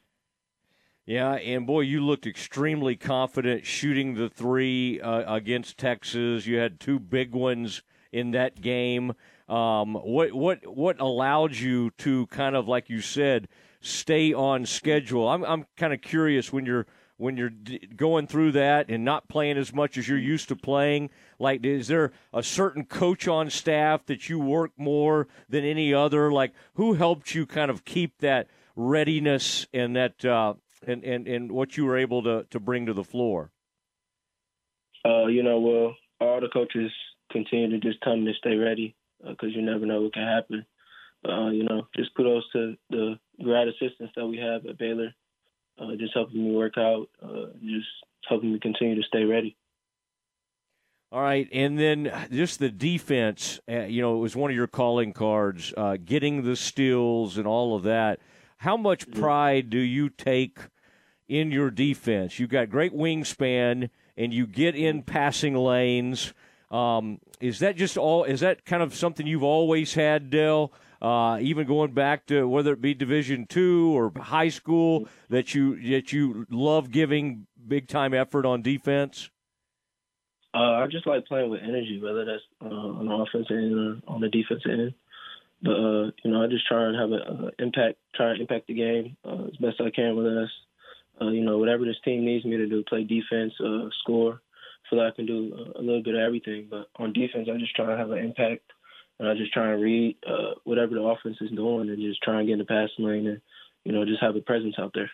Yeah, and boy, you looked extremely confident shooting the three uh, against Texas. You had two big ones in that game. Um, what what what allowed you to kind of like you said stay on schedule? I'm I'm kind of curious when you're when you're d- going through that and not playing as much as you're used to playing? Like, is there a certain coach on staff that you work more than any other? Like, who helped you kind of keep that readiness and that uh, and, and and what you were able to to bring to the floor? Uh, you know, well, all the coaches continue to just tell me to stay ready because uh, you never know what can happen. Uh, you know, just kudos to the grad assistants that we have at Baylor uh, just helping me work out, uh, just helping me continue to stay ready. All right, and then just the defense. Uh, you know, it was one of your calling cards, uh, getting the steals and all of that. How much pride do you take in your defense? You've got great wingspan, and you get in passing lanes. Um, is that just all? Is that kind of something you've always had, Dale? uh, even going back to whether it be Division two or high school, that you that you love giving big time effort on defense? Uh, I just like playing with energy, whether that's uh, on the offensive end or on the defense end. But uh, you know, I just try and have an impact, try and impact the game uh, as best I can. with us. uh, you know whatever this team needs me to do, play defense, uh, score. I feel like I can do a little bit of everything. But on defense, I just try to have an impact and I just try and read uh, whatever the offense is doing and just try and get in the passing lane and you know just have a presence out there.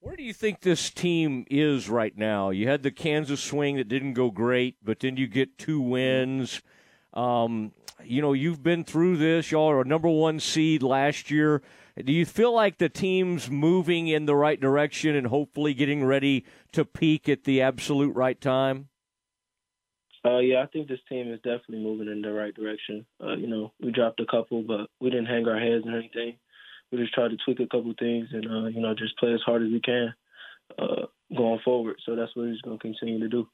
Where do you think this team is right now? You had the Kansas swing that didn't go great, but then you get two wins. Um, you know, you've been through this. Y'all are a number one seed last year. Do you feel like the team's moving in the right direction and hopefully getting ready to peak at the absolute right time? Uh, yeah, I think this team is definitely moving in the right direction. Uh, you know, we dropped a couple, but we didn't hang our heads or anything. We just tried to tweak a couple things and, uh, you know, just play as hard as we can uh, going forward. So that's what he's going to continue to do.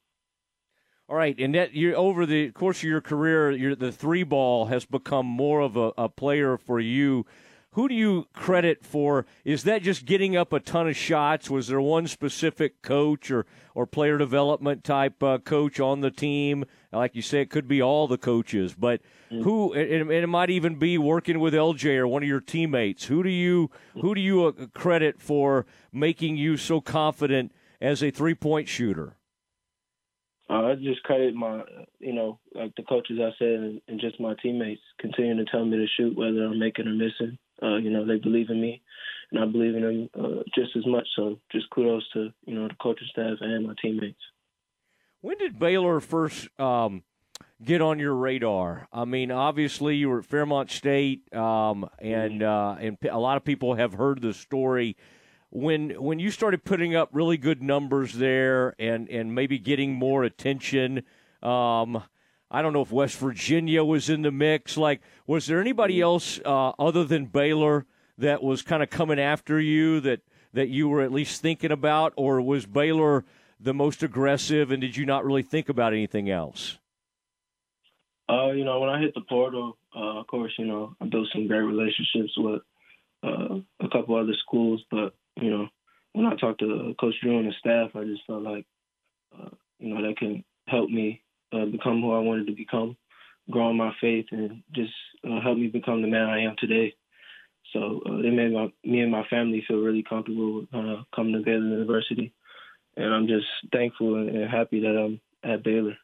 All right, and that you over the course of your career, the three ball has become more of a, a player for you who do you credit for? Is that just getting up a ton of shots? Was there one specific coach or, or player development type uh, coach on the team? Like you say, it could be all the coaches, but mm-hmm. who? And, it might even be working with LJ or one of your teammates. Who do you who do you uh, credit for making you so confident as a three point shooter? Uh, I just credit my, you know, like the coaches I said, and, and just my teammates continuing to tell me to shoot, whether I'm making or missing. Uh, you know, they believe in me, and I believe in them uh, just as much. So, just kudos to you know the coaching staff and my teammates. When did Baylor first um, get on your radar? I mean, obviously you were at Fairmont State, um, and uh, and a lot of people have heard the story. When when you started putting up really good numbers there, and and maybe getting more attention. Um, I don't know if West Virginia was in the mix. Like, was there anybody else uh, other than Baylor that was kind of coming after you that that you were at least thinking about, or was Baylor the most aggressive, and did you not really think about anything else? Uh, you know, when I hit the portal, uh, of course, you know, I built some great relationships with uh, a couple other schools, but you know, when I talked to Coach Drew and the staff, I just felt like, uh, you know, that can help me uh, become who I wanted to become, grow in my faith, and just uh, helped me become the man I am today. So uh, they made my, me and my family feel really comfortable uh, coming to Baylor University, and I'm just thankful and happy that I'm at Baylor.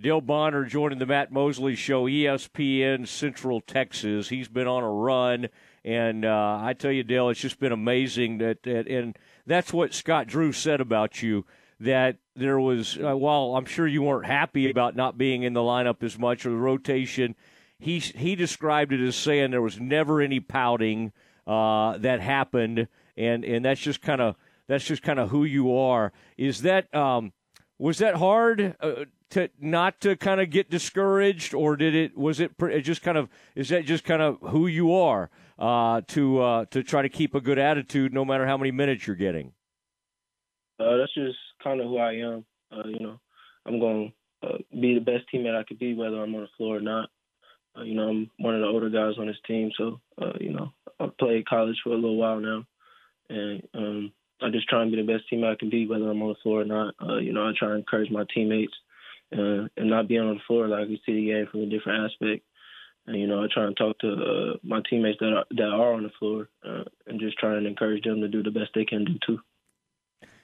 Dale Bonner joining the Matt Mosley Show, ESPN Central Texas. He's been on a run, and uh, I tell you, Dale, it's just been amazing that, that, and that's what Scott Drew said about you. That there was, uh, while I'm sure you weren't happy about not being in the lineup as much or the rotation, he he described it as saying there was never any pouting uh, that happened, and and that's just kind of that's just kind of who you are. Is that um, was that hard uh, to not to kind of get discouraged, or did it was it, it just kind of is that just kind of who you are uh, to uh, to try to keep a good attitude no matter how many minutes you're getting? Uh, that's just kind of who I am. Uh, you know, I'm going to uh, be the best teammate I could be, whether I'm on the floor or not. Uh, you know, I'm one of the older guys on this team, so uh, you know, I've played college for a little while now, and um, I just try and be the best teammate I can be, whether I'm on the floor or not. Uh, you know, I try and encourage my teammates and not be on the floor like I see the game from a different aspect. And you know, I try and talk to uh, my teammates that are that are on the floor uh, and just try and encourage them to do the best they can do too.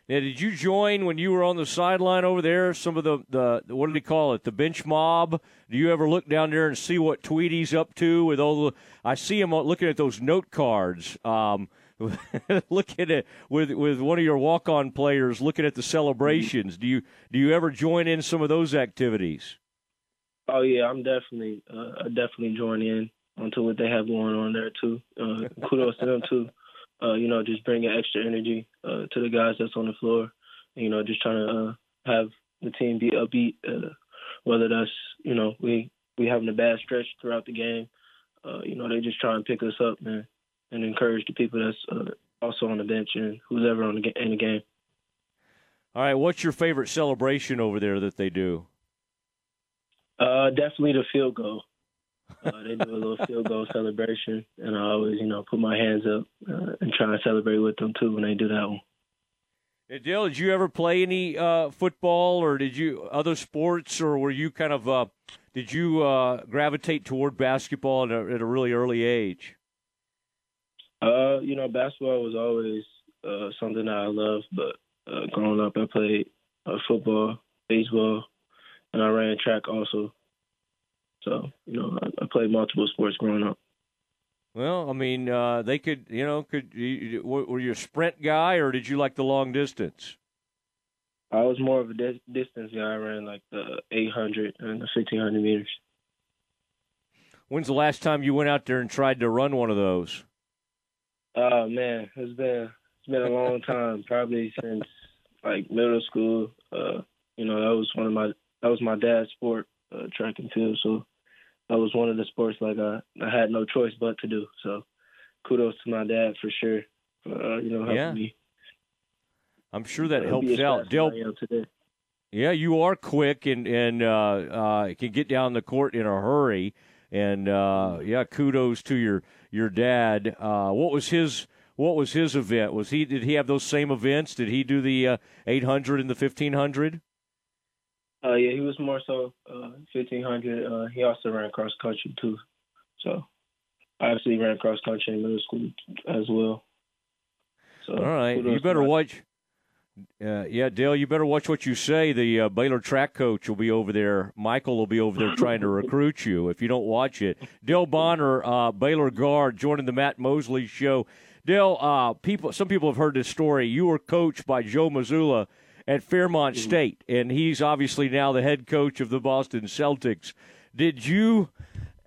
Now, did you join when you were on the sideline over there? Some of the, the what did he call it? The bench mob. Do you ever look down there and see what Tweety's up to with all the? I see him looking at those note cards. Um, looking at with with one of your walk on players, looking at the celebrations. Do you do you ever join in some of those activities? Oh yeah, I'm definitely uh, I definitely join in onto what they have going on there too. Uh, kudos to them too uh, you know, just bringing extra energy uh, to the guys that's on the floor. You know, just trying to uh, have the team be upbeat, uh, whether that's you know we we having a bad stretch throughout the game. Uh, you know, they just try and pick us up and and encourage the people that's uh, also on the bench and who's ever on the in the game. All right, what's your favorite celebration over there that they do? Uh, definitely the field goal. Uh, they do a little field goal celebration, and I always, you know, put my hands up uh, and try to celebrate with them too when they do that one. Dale, did you ever play any uh, football, or did you other sports, or were you kind of uh, did you uh, gravitate toward basketball at a, at a really early age? Uh, you know, basketball was always uh, something that I loved, but uh, growing up, I played uh, football, baseball, and I ran track also. So, you know, I, I played multiple sports growing up. Well, I mean, uh, they could, you know, could you, were you a sprint guy or did you like the long distance? I was more of a dis- distance guy. I ran like the 800 and the 1500 meters. When's the last time you went out there and tried to run one of those? Oh uh, man, it's been it's been a long time. Probably since like middle school. Uh, you know, that was one of my that was my dad's sport uh, track and field. So that was one of the sports like I, I had no choice but to do. So kudos to my dad for sure. For, uh, you know, helping yeah. me. I'm sure that helps out. Yeah, you are quick and and uh, uh, can get down the court in a hurry. And uh, yeah, kudos to your your dad. Uh, what was his What was his event? Was he did he have those same events? Did he do the uh, 800 and the 1500? Uh, yeah, he was more so uh, 1500. Uh, he also ran cross country too. So I actually ran cross country in middle school as well. So, All right, you better watch. Uh, yeah, Dale, you better watch what you say. The uh, Baylor track coach will be over there. Michael will be over there trying to recruit you if you don't watch it. Dale Bonner, uh, Baylor guard, joining the Matt Mosley show. Dale, uh, people, some people have heard this story. You were coached by Joe Mazzulla at Fairmont mm-hmm. State, and he's obviously now the head coach of the Boston Celtics. Did you?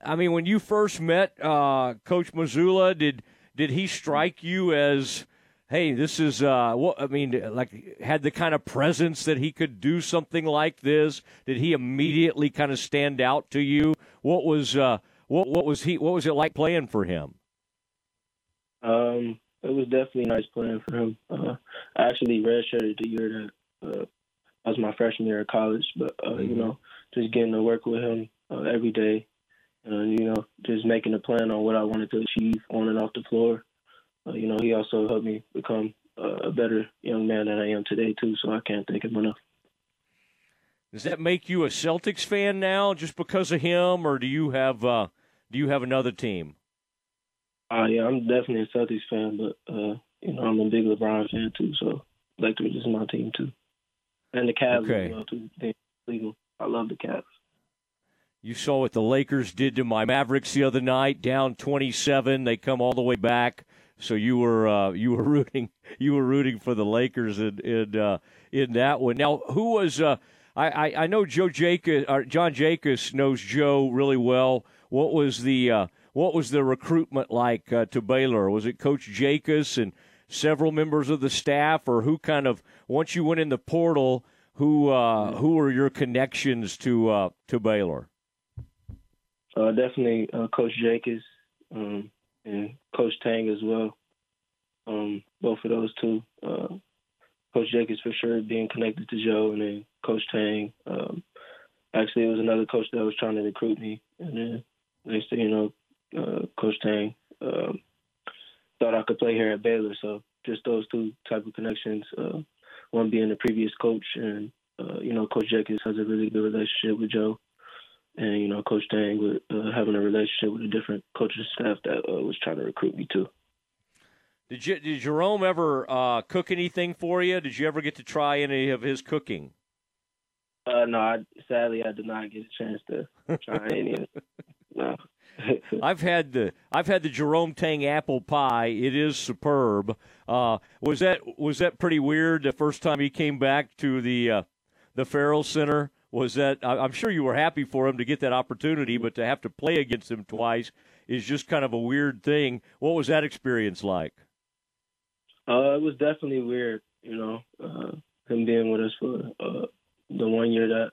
I mean, when you first met uh, Coach Mazzulla, did did he strike you as, hey, this is uh, what I mean? Like, had the kind of presence that he could do something like this? Did he immediately kind of stand out to you? What was uh, what what was he? What was it like playing for him? Um, it was definitely nice playing for him. Uh, I actually redshirted the year that uh, was my freshman year of college. But uh, mm-hmm. you know, just getting to work with him uh, every day, and you know, just making a plan on what I wanted to achieve on and off the floor. Uh, you know, he also helped me become uh, a better young man than I am today too. So I can't thank him enough. Does that make you a Celtics fan now, just because of him, or do you have uh, do you have another team? Uh, yeah, I'm definitely a Celtics fan, but uh, you know I'm a big LeBron fan too. So Lakers is my team too, and the Cavs okay. as well too. They legal. I love the Cavs. You saw what the Lakers did to my Mavericks the other night, down 27. They come all the way back. So you were uh, you were rooting you were rooting for the Lakers in in, uh, in that one. Now, who was uh, I, I, I know Joe Jacobs or John Jacobs knows Joe really well. What was the uh, what was the recruitment like uh, to Baylor? Was it Coach Jacobs and several members of the staff, or who kind of once you went in the portal? Who uh, who were your connections to uh, to Baylor? Uh, definitely uh, Coach Jacobs um, and Coach Tang as well. Um, both of those two. Uh, Coach Jacobs for sure being connected to Joe, and then Coach Tang. Um, actually, it was another coach that was trying to recruit me, and then next thing you know, uh, Coach Tang um, thought I could play here at Baylor. So just those two type of connections. One being the previous coach, and uh, you know, Coach Jacobs has a really good relationship with Joe and you know Coach Tang with uh, having a relationship with a different coaching staff that uh, was trying to recruit me too. Did you, did Jerome ever uh, cook anything for you? Did you ever get to try any of his cooking? Uh, no, I, sadly I did not get a chance to try any. of it. No. I've had the I've had the Jerome Tang apple pie. It is superb. Uh, was that was that pretty weird the first time he came back to the uh, the Ferrell Center? was that I'm sure you were happy for him to get that opportunity, but to have to play against him twice is just kind of a weird thing. What was that experience like? Uh, it was definitely weird, you know, uh, him being with us for uh, the one year that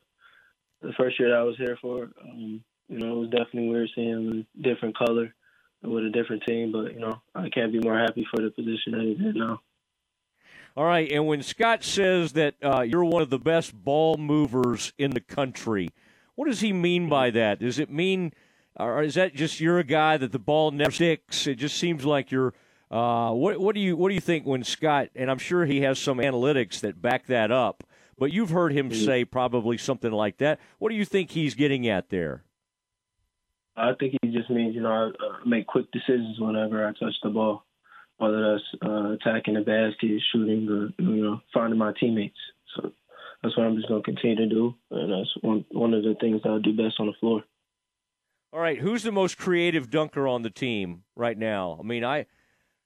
the first year that I was here for. Um, you know, it was definitely weird seeing him in a different color with a different team, but you know, I can't be more happy for the position that he's in now. All right, and when Scott says that uh, you're one of the best ball movers in the country, what does he mean by that? Does it mean, or is that just you're a guy that the ball never sticks? It just seems like you're. Uh, what what do you what do you think when Scott? And I'm sure he has some analytics that back that up. But you've heard him say probably something like that. What do you think he's getting at there? I think he just means you know I uh, make quick decisions whenever I touch the ball whether that's uh, attacking the basket, shooting, or you know finding my teammates. So that's what I'm just going to continue to do, and that's one one of the things that I do best on the floor. All right, who's the most creative dunker on the team right now? I mean, I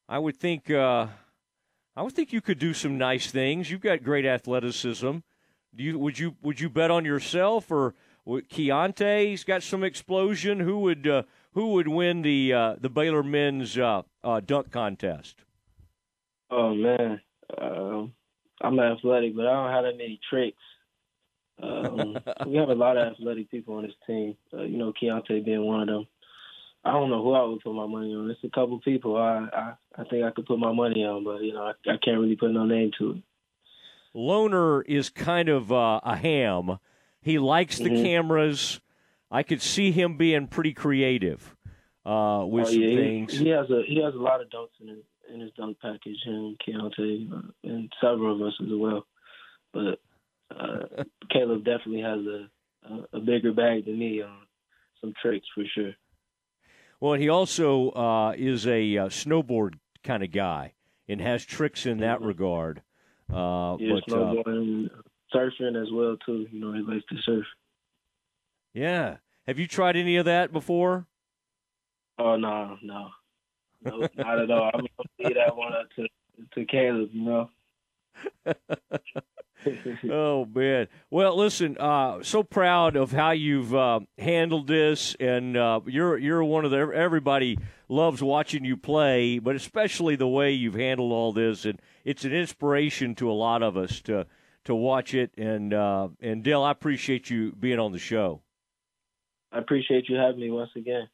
I would think uh, I would think you could do some nice things. You've got great athleticism. Do you would you would you bet on yourself or Keyonte's got some explosion? Who would uh, who would win the uh, the Baylor men's uh, uh, dunk contest? Oh man, um, I'm athletic, but I don't have that many tricks. Um, we have a lot of athletic people on this team. Uh, you know, Keyonte being one of them. I don't know who I would put my money on. It's a couple people I, I I think I could put my money on, but you know I, I can't really put no name to it. Lohner is kind of uh, a ham. He likes the mm-hmm. cameras. I could see him being pretty creative uh, with oh, yeah, some things. He, he, has a he has a lot of dunks in his in his dunk package. and Keyonte, uh, and several of us as well. But uh, Caleb definitely has a, a, a bigger bag than me on some tricks for sure. Well, he also uh, is a uh, snowboard kind of guy and has tricks in that mm-hmm. regard. Uh, yeah, but, snowboarding, surfing as well too. You know, he likes to surf. Yeah. Have you tried any of that before? Oh no, no, no, not at all. I'm gonna leave that one up to to Caleb. You know. oh man! Well, listen. Uh, so proud of how you've uh, handled this, and uh, you're you're one of the everybody loves watching you play, but especially the way you've handled all this, and it's an inspiration to a lot of us to to watch it. And uh, and Dale, I appreciate you being on the show. I appreciate you having me once again.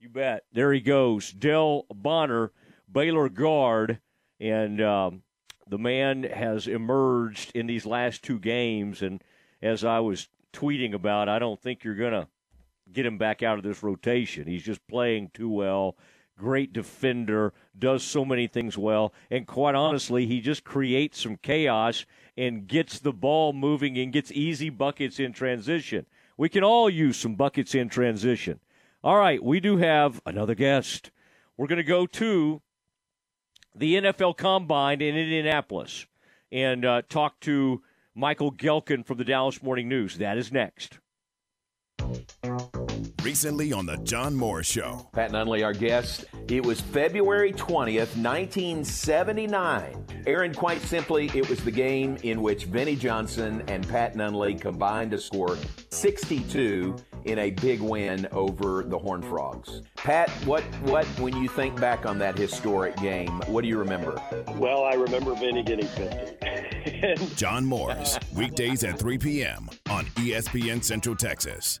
You bet. There he goes, Dale Bonner, Baylor guard, and um, the man has emerged in these last two games. And as I was tweeting about, I don't think you're gonna get him back out of this rotation. He's just playing too well. Great defender, does so many things well, and quite honestly, he just creates some chaos and gets the ball moving and gets easy buckets in transition. We can all use some buckets in transition. All right, we do have another guest. We're going to go to the NFL Combine in Indianapolis and uh, talk to Michael Gehlken from the Dallas Morning News. That is next. Recently on The John Moore Show. Pat Nunley, our guest. It was February 20th, 1979. Aaron, quite simply, it was the game in which Vinnie Johnson and Pat Nunley combined to score 62 in a big win over the Horned Frogs. Pat, what what when you think back on that historic game, what do you remember? Well, I remember Vinny getting 50. John Moore's weekdays at 3 p.m. on ESPN Central Texas.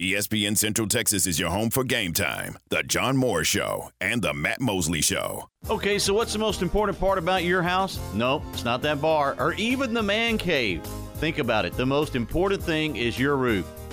ESPN Central Texas is your home for game time, the John Moore Show, and the Matt Mosley Show. Okay, so what's the most important part about your house? No, it's not that bar or even the man cave. Think about it. The most important thing is your roof.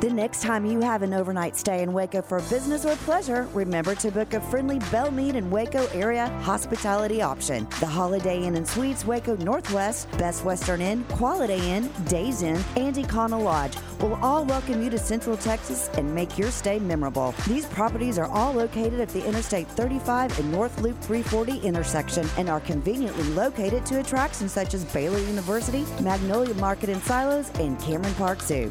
The next time you have an overnight stay in Waco for business or pleasure, remember to book a friendly Bellmead and Waco area hospitality option. The Holiday Inn and Suites Waco Northwest, Best Western Inn, Quality Inn, Days Inn, and Econo Lodge will all welcome you to Central Texas and make your stay memorable. These properties are all located at the Interstate 35 and North Loop 340 intersection and are conveniently located to attractions such as Baylor University, Magnolia Market and Silos, and Cameron Park Zoo.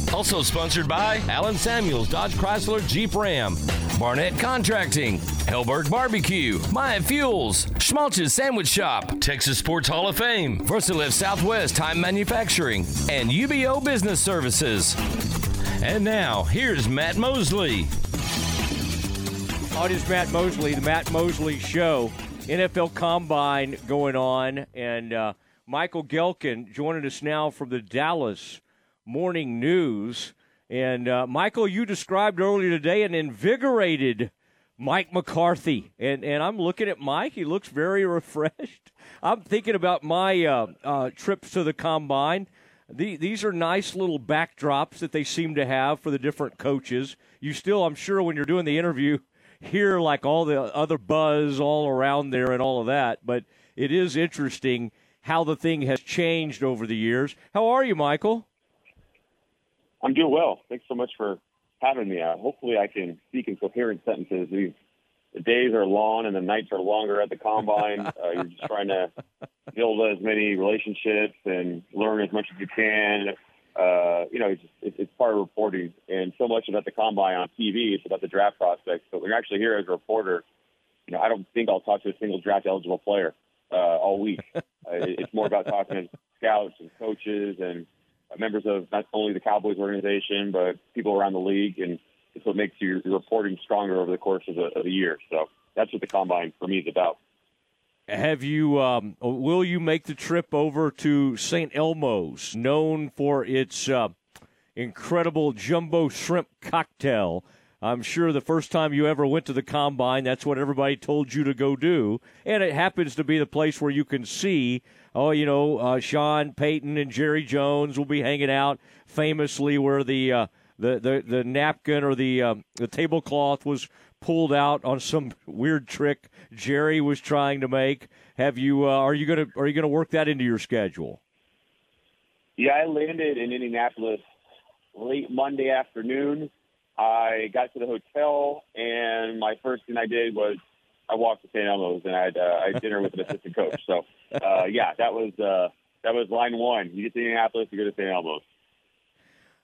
Also sponsored by Allen Samuels Dodge Chrysler Jeep Ram, Barnett Contracting, Helberg Barbecue, Maya Fuels, Schmaltz's Sandwich Shop, Texas Sports Hall of Fame, Versalift Southwest Time Manufacturing, and Ubeo Business Services. And now, here's Matt Mosley. Is Matt Mosley, the Matt Mosley Show. NFL Combine going on, and uh, Michael Gehlken joining us now from the Dallas Morning News. And uh, Michael, you described earlier today an invigorated Mike McCarthy, and and I'm looking at Mike. He looks very refreshed. I'm thinking about my uh, uh, trips to the combine. The, these are nice little backdrops that they seem to have for the different coaches. You still, I'm sure, when you're doing the interview, hear like all the other buzz all around there and all of that. But it is interesting how the thing has changed over the years. How are you, Michael? I'm doing well. Thanks so much for having me. Uh, hopefully, I can speak in coherent sentences. These the days are long and the nights are longer at the combine. uh, you're just trying to build as many relationships and learn as much as you can. Uh, you know, it's, it's, it's part of reporting, and so much about the combine on TV. It's about the draft prospects. But when you're actually here as a reporter, you know, I don't think I'll talk to a single draft eligible player uh, all week. uh, it's more about talking to scouts and coaches and members of not only the Cowboys organization but people around the league, and it's what makes your, reporting stronger over the course of the, of year. So that's what the combine for me is about. Have you? Um, will you make the trip over to St. Elmo's, known for its uh, incredible jumbo shrimp cocktail? I'm sure the first time you ever went to the combine, that's what everybody told you to go do, and it happens to be the place where you can see. Oh, you know, uh, Sean Payton and Jerry Jones will be hanging out famously where the uh, the, the the napkin or the um, the tablecloth was pulled out on some weird trick Jerry was trying to make. Have you? Uh, are you gonna Are you gonna work that into your schedule? Yeah, I landed in Indianapolis late Monday afternoon. I got to the hotel, and my first thing I did was I walked to St. Elmo's and I had, uh, I had dinner with an assistant coach. So, uh, yeah, that was uh, that was line one. You get to Indianapolis, you go to St. Elmo's.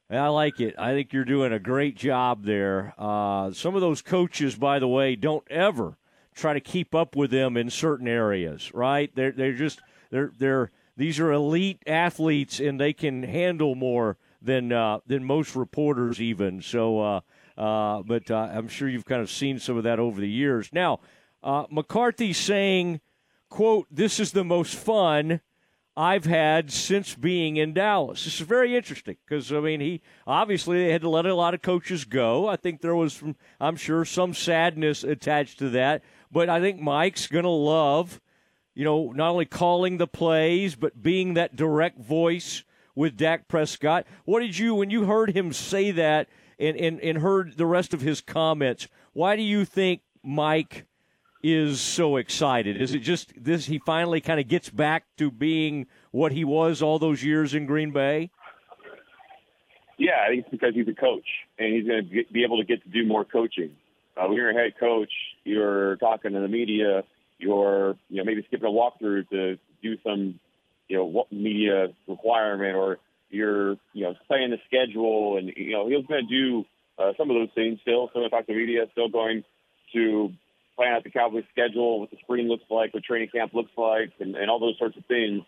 I like it. I think you're doing a great job there. Uh, some of those coaches, by the way, don't ever try to keep up with them in certain areas, right? They're they're just they're they're these are elite athletes and they can handle more than uh, than most reporters even. So, uh, uh, but uh, I'm sure you've kind of seen some of that over the years. Now, uh, McCarthy saying, "quote This is the most fun." I've had since being in Dallas. This is very interesting because I mean he obviously they had to let a lot of coaches go. I think there was, I'm sure, some sadness attached to that. But I think Mike's gonna love, you know, not only calling the plays but being that direct voice with Dak Prescott. What did you when you heard him say that and and, and heard the rest of his comments? Why do you think Mike? is so excited? Is it just this? He finally kind of gets back to being what he was all those years in Green Bay. Yeah, I think it's because he's a coach and he's going to be able to get to do more coaching. Uh, when you're a head coach, you're talking to the media. You're you know maybe skipping a walkthrough to do some you know what media requirement, or you're you know playing the schedule, and you know he's going to do uh, some of those things still. Still going to talk to media. Still going to plan out the Cowboys' schedule, what the spring looks like, what training camp looks like, and, and all those sorts of things.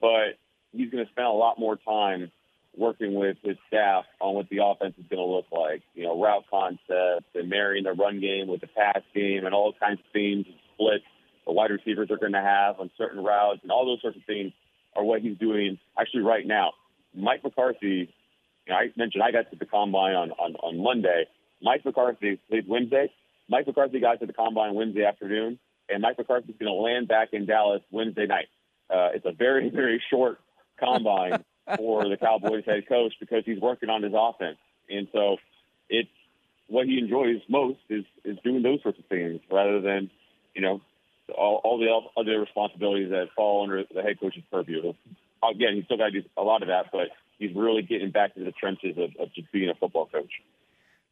But he's going to spend a lot more time working with his staff on what the offense is going to look like. You know, route concepts and marrying the run game with the pass game and all kinds of themes and splits the wide receivers are going to have on certain routes and all those sorts of things are what he's doing actually right now. Mike McCarthy, you know, I mentioned I got to the combine on, on, on Monday. Mike McCarthy played Wednesday. Mike McCarthy got to the combine Wednesday afternoon, and Mike McCarthy's going to land back in Dallas Wednesday night. Uh, it's a very, very short combine for the Cowboys head coach because he's working on his offense. And so it's what he enjoys most is, is doing those sorts of things rather than, you know, all, all the other responsibilities that fall under the head coach's purview. Again, he's still got to do a lot of that, but he's really getting back to the trenches of, of just being a football coach.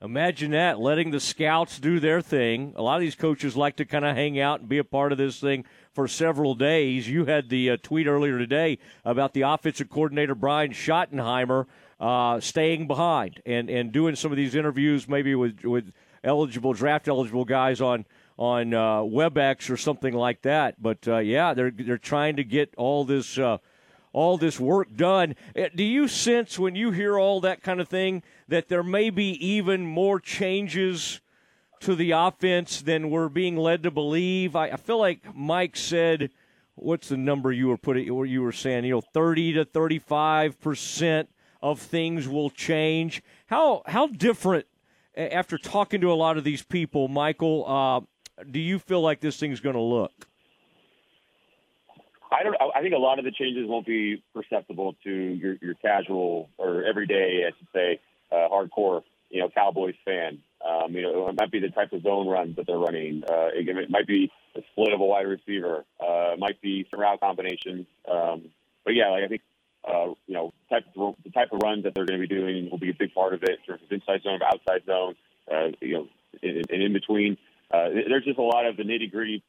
Imagine that, letting the scouts do their thing. A lot of these coaches like to kind of hang out and be a part of this thing for several days. You had the uh, tweet earlier today about the offensive coordinator, Brian Schottenheimer, uh, staying behind and, and doing some of these interviews maybe with, with eligible, draft eligible guys on on uh, WebEx or something like that. But uh, yeah, they're they're trying to get all this uh, all this work done. Do you sense when you hear all that kind of thing that there may be even more changes to the offense than we're being led to believe? I, I feel like Mike said, what's the number you were putting, or you were saying, you know, 30 to 35 percent of things will change. How how different after talking to a lot of these people, Michael, uh, do you feel like this thing's going to look? I don't. I think a lot of the changes won't be perceptible to your, your casual or everyday, I should say, uh, hardcore, you know, Cowboys fan. Um, you know, it might be the type of zone runs that they're running. Uh, it, it might be a split of a wide receiver. Uh, it might be some route combinations. Um, but yeah, like I think uh, you know, type of, the type of runs that they're going to be doing will be a big part of it. In terms of inside zone, outside zone, uh, you know, and in, in between. Uh, there's just a lot of the nitty gritty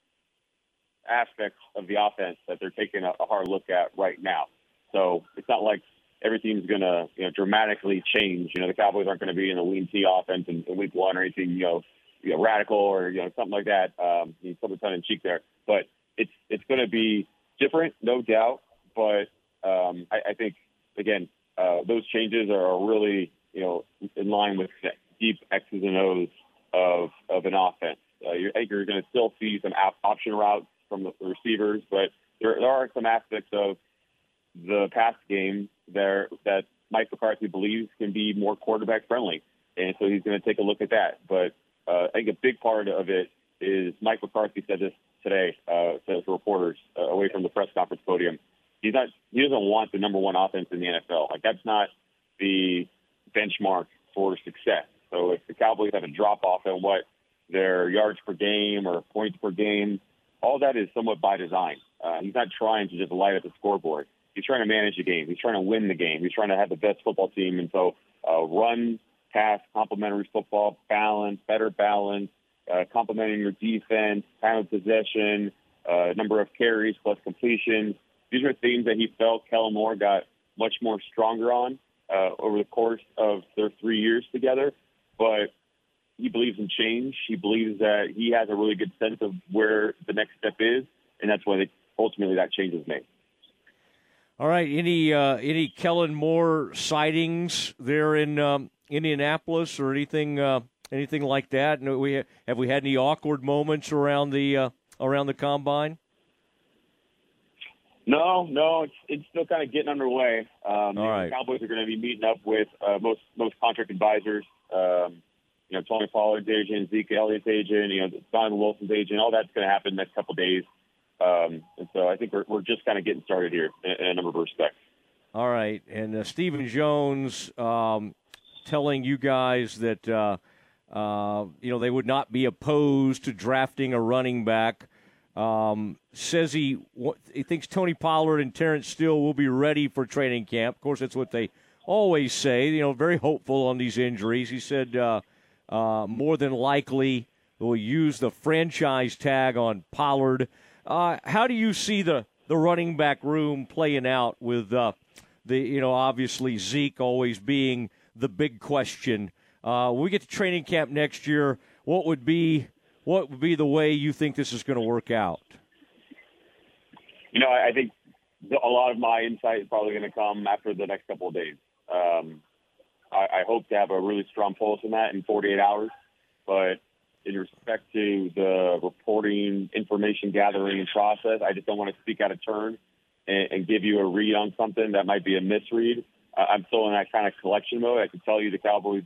aspects of the offense that they're taking a, a hard look at right now. So it's not like everything's going to you know dramatically change. You know, the Cowboys aren't going to be in the wing T offense in, in week one or anything you know, you know radical or you know something like that. Um, you put a ton in cheek there, but it's it's going to be different, no doubt. But um, I, I think again uh, those changes are really you know in line with deep X's and O's of of an offense. Uh, you're, I think you're going to still see some option routes from the receivers, but there, there are some aspects of the pass game there that Mike McCarthy believes can be more quarterback friendly, and so he's going to take a look at that. But uh, I think a big part of it is Mike McCarthy said this today uh, to reporters uh, away from the press conference podium. He's not. He doesn't want the number one offense in the NFL. Like that's not the benchmark for success. So if the Cowboys have a drop off in what their yards per game or points per game all that is somewhat by design. Uh, he's not trying to just light up the scoreboard. He's trying to manage the game. He's trying to win the game. He's trying to have the best football team. And so, uh, run, pass, complementary football, balance, better balance, uh, complementing your defense, time of possession, uh, number of carries plus completions. These are things that he felt Kellen Moore got much more stronger on uh, over the course of their three years together. But he believes in change. He believes that he has a really good sense of where the next step is, and that's why they, ultimately that change is made. All right. Any uh, any Kellen Moore sightings there in um, Indianapolis or anything uh, anything like that? No, we have we had any awkward moments around the uh, around the combine? No, no, it's it's still kind of getting underway. Um, All right. The Cowboys are going to be meeting up with uh, most most contract advisors. Um, you know, Tony Pollard's agent, Zeke Elliott's agent, you know, Donovan Wilson's agent, all that's going to happen next couple of days. Um, and so I think we're, we're just kind of getting started here in, in, a number of respects. All right. And uh, Stephen Jones um, telling you guys that, uh, uh, you know, they would not be opposed to drafting a running back. Um, says he he thinks Tony Pollard and Terence Steele will be ready for training camp. Of course, that's what they always say. You know, very hopeful on these injuries. He said uh, more than likely will use the franchise tag on Pollard. Uh, how do you see the, the running back room playing out with uh, the you know obviously Zeke always being the big question? Uh, when we get to training camp next year, what would be what would be the way you think this is going to work out? You know, I think a lot of my insight is probably going to come after the next couple of days. Um, I, I hope to have a really strong pulse on that in 48 hours. But in respect to the reporting, information gathering process, I just don't want to speak out of turn and, and give you a read on something that might be a misread. I'm still in that kind of collection mode. I can tell you the Cowboys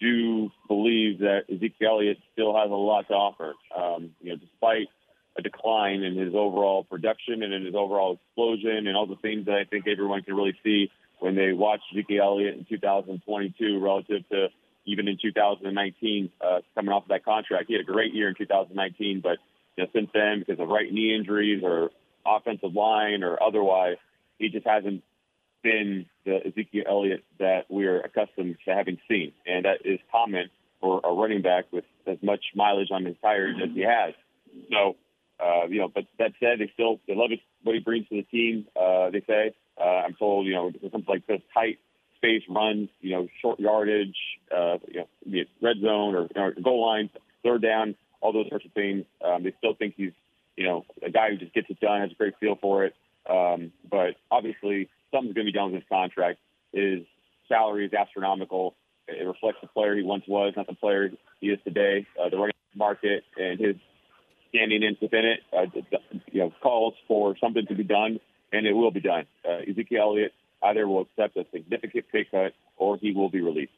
do believe that Ezekiel Elliott still has a lot to offer. Um, you know, despite a decline in his overall production and in his overall explosion and all the things that I think everyone can really see when they watched Ezekiel Elliott in 2022 relative to even in 2019 uh, coming off of that contract. He had a great year in 2019, but you know, since then, because of right knee injuries or offensive line or otherwise, he just hasn't been the Ezekiel Elliott that we're accustomed to having seen. And that is common for a running back with as much mileage on his tires as he has. So, uh, you know, but that said, they still they love what he brings to the team. Uh, they say uh, I'm told, you know, something like this tight space runs, you know, short yardage, uh, you know, be it red zone or, or goal line, third down, all those sorts of things. Um, they still think he's, you know, a guy who just gets it done, has a great feel for it. Um, but obviously, something's going to be done with his contract. His salary is astronomical. It reflects the player he once was, not the player he is today. Uh, the running market and his standing in within it, uh, you know, calls for something to be done and it will be done. Uh, Ezekiel Elliott either will accept a significant pay cut or he will be released.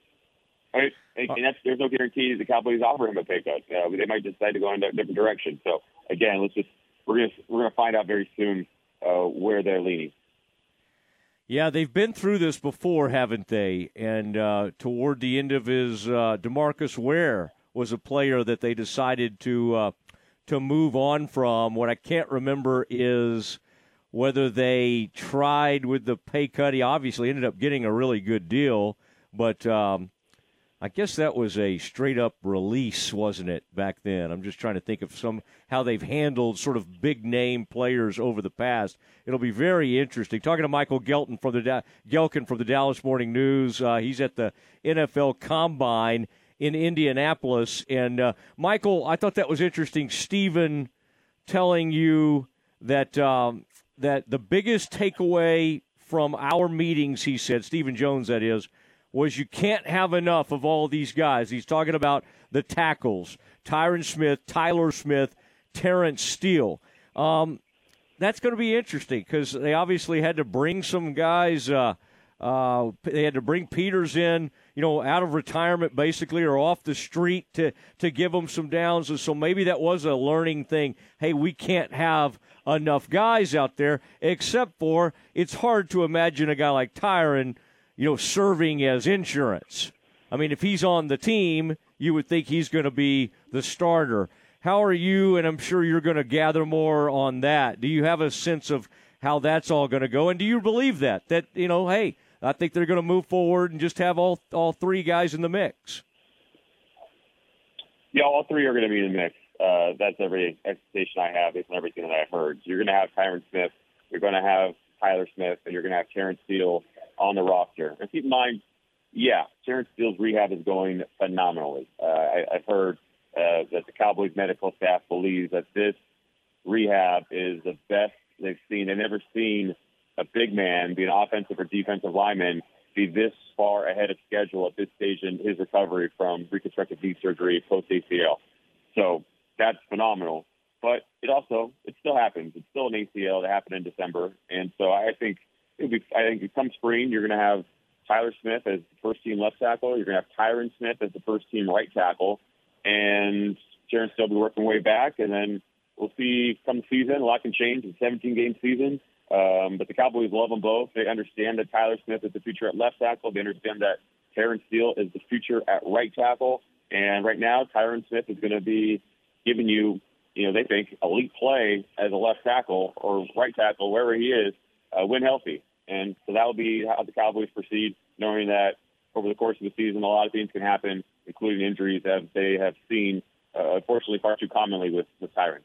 Right? And, and that's there's no guarantee the Cowboys offer him a pay cut. Uh, they might decide to go in a different direction. So again, let's just we're gonna we're gonna find out very soon uh, where they're leaning. Yeah, they've been through this before, haven't they? And uh, toward the end of his, uh, Demarcus Ware was a player that they decided to uh, to move on from. What I can't remember is whether they tried with the pay cut. He obviously ended up getting a really good deal, but um, I guess that was a straight up release, wasn't it, back then? I'm just trying to think of some how they've handled sort of big name players over the past. It'll be very interesting. Talking to Michael Gelton from the da- Gehlken from the Dallas Morning News. Uh, he's at the NFL Combine in Indianapolis, and uh, Michael, I thought that was interesting. Stephen telling you that um, that the biggest takeaway from our meetings, he said, Stephen Jones, that is was you can't have enough of all these guys. He's talking about the tackles Tyron Smith, Tyler Smith, Terence Steele. Um, that's going to be interesting because they obviously had to bring some guys. Uh, uh, they had to bring Peters in, you know, out of retirement basically or off the street to to give them some downs. And so maybe that was a learning thing. Hey, we can't have enough guys out there, except for it's hard to imagine a guy like Tyron – you know, serving as insurance. I mean, if he's on the team, you would think he's going to be the starter. How are you? And I'm sure you're going to gather more on that. Do you have a sense of how that's all going to go? And do you believe that? That, you know, hey, I think they're going to move forward and just have all, all three guys in the mix. Yeah, all three are going to be in the mix. Uh, that's every expectation I have based on everything that I've heard. You're going to have Tyron Smith, you're going to have Tyler Smith, and you're going to have Terence Steele on the roster. And keep in mind, yeah, Terence Steele's rehab is going phenomenally. Uh, I, I've heard uh, that the Cowboys medical staff believes that this rehab is the best they've seen. They've never seen a big man, be an offensive or defensive lineman, be this far ahead of schedule at this stage in his recovery from reconstructive knee surgery post ACL. So that's phenomenal. But it also it still happens. It's still an ACL that happened in December, and so I think it'll be, I think come spring, you're going to have Tyler Smith as the first team left tackle. You're going to have Tyron Smith as the first team right tackle. And Terence Steele be working way back. And then we'll see come season. A lot can change. A 17 game season. Um, but the Cowboys love them both. They understand that Tyler Smith is the future at left tackle. They understand that Terence Steele is the future at right tackle. And right now, Tyron Smith is going to be giving you, you know, they think elite play as a left tackle or right tackle, wherever he is, uh, when healthy. And so that will be how the Cowboys proceed, knowing that over the course of the season, a lot of things can happen, including injuries that they have seen, uh, unfortunately, far too commonly with, with Tyron.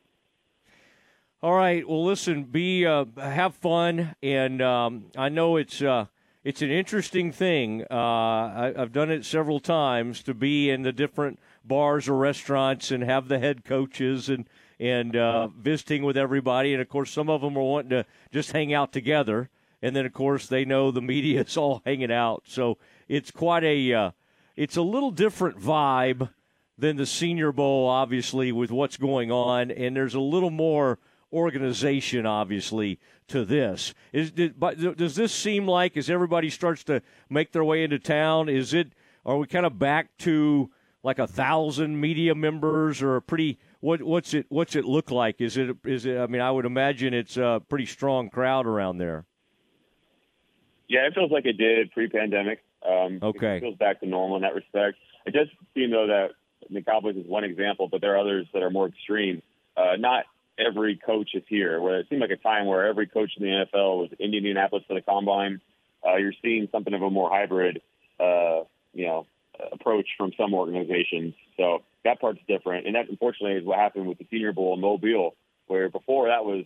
All right. Well, listen, be uh, have fun, and um, I know it's uh, it's an interesting thing. Uh, I, have done it several times to be in the different bars or restaurants and have the head coaches and and uh, visiting with everybody, and of course, some of them are wanting to just hang out together and then of course they know the media is all hanging out. So it's quite a uh, it's a little different vibe than the Senior Bowl, obviously, with what's going on, and there's a little more organization, obviously, to this. Is did, but does this seem like as everybody starts to make their way into town, is it are we kind of back to like a thousand media members or a pretty what what's it what's it look like? Is it is it? I mean, I would imagine it's a pretty strong crowd around there. Yeah, it feels like it did pre-pandemic. Um, okay, it feels back to normal in that respect. It does seem though that the Cowboys is one example, but there are others that are more extreme. Uh, not every coach is here. Where it seemed like a time where every coach in the NFL was in Indianapolis for the combine. Uh, you're seeing something of a more hybrid, uh, you know, approach from some organizations. So that part's different, and that unfortunately is what happened with the Senior Bowl in Mobile, where before that was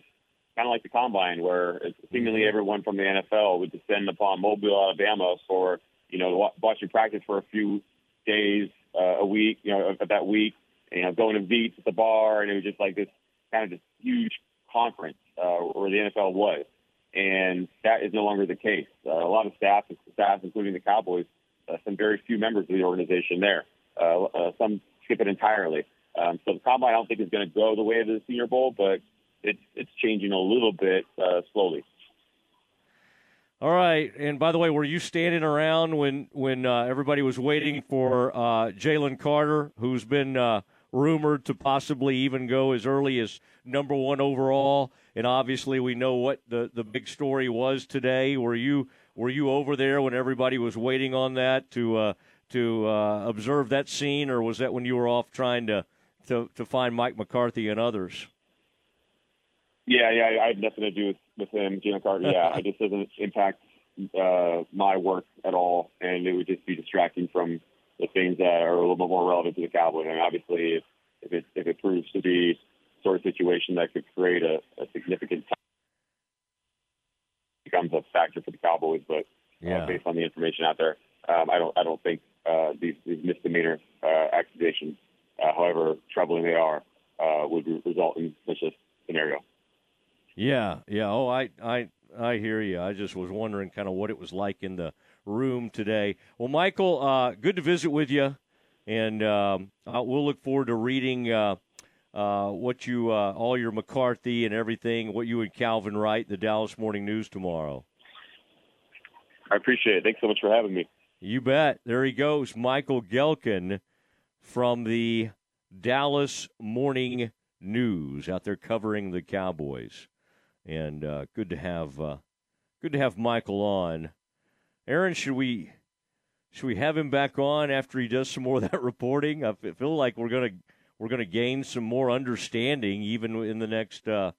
kind of like the combine, where seemingly everyone from the NFL would descend upon Mobile, Alabama for you know watching practice for a few days uh, a week, you know, that week, you know, going to Veets at the bar, and it was just like this kind of this huge conference uh, where the NFL was, and that is no longer the case. Uh, a lot of staff, staff, including the Cowboys, uh, some very few members of the organization there. Uh, uh, some skip it entirely. Um, so the combine, I don't think is going to go the way of the Senior Bowl, but it's it's changing a little bit uh, slowly. All right. And by the way, were you standing around when when uh, everybody was waiting for uh, Jalen Carter, who's been uh, rumored to possibly even go as early as number one overall? And obviously, we know what the, the big story was today. Were you were you over there when everybody was waiting on that to uh, to uh, observe that scene, or was that when you were off trying to to, to find Mike McCarthy and others? Yeah, yeah, I had nothing to do with, with him, Jalen Carter. Yeah, it just doesn't impact uh, my work at all, and it would just be distracting from the things that are a little bit more relevant to the Cowboys. And obviously, if, if it if it proves to be sort of situation that could create a, a significant becomes a factor for the Cowboys, but yeah. uh, based on the information out there, um, I don't I don't think uh, these, these misdemeanor uh, accusations, uh, however troubling they are, uh, would result in such a scenario. Yeah, yeah. Oh, I, I, I hear you. I just was wondering kind of what it was like in the room today. Well, Michael, uh, good to visit with you, and um, we'll look forward to reading uh, uh, what you, uh, all your McCarthy and everything, what you and Calvin write, the Dallas Morning News tomorrow. I appreciate it. Thanks so much for having me. You bet. There he goes, Michael Gehlken from the Dallas Morning News out there covering the Cowboys and uh, good to have uh, good to have Michael on. Aaron, should we should we have him back on after he does some more of that reporting? I feel like we're gonna we're gonna gain some more understanding even in the next uh,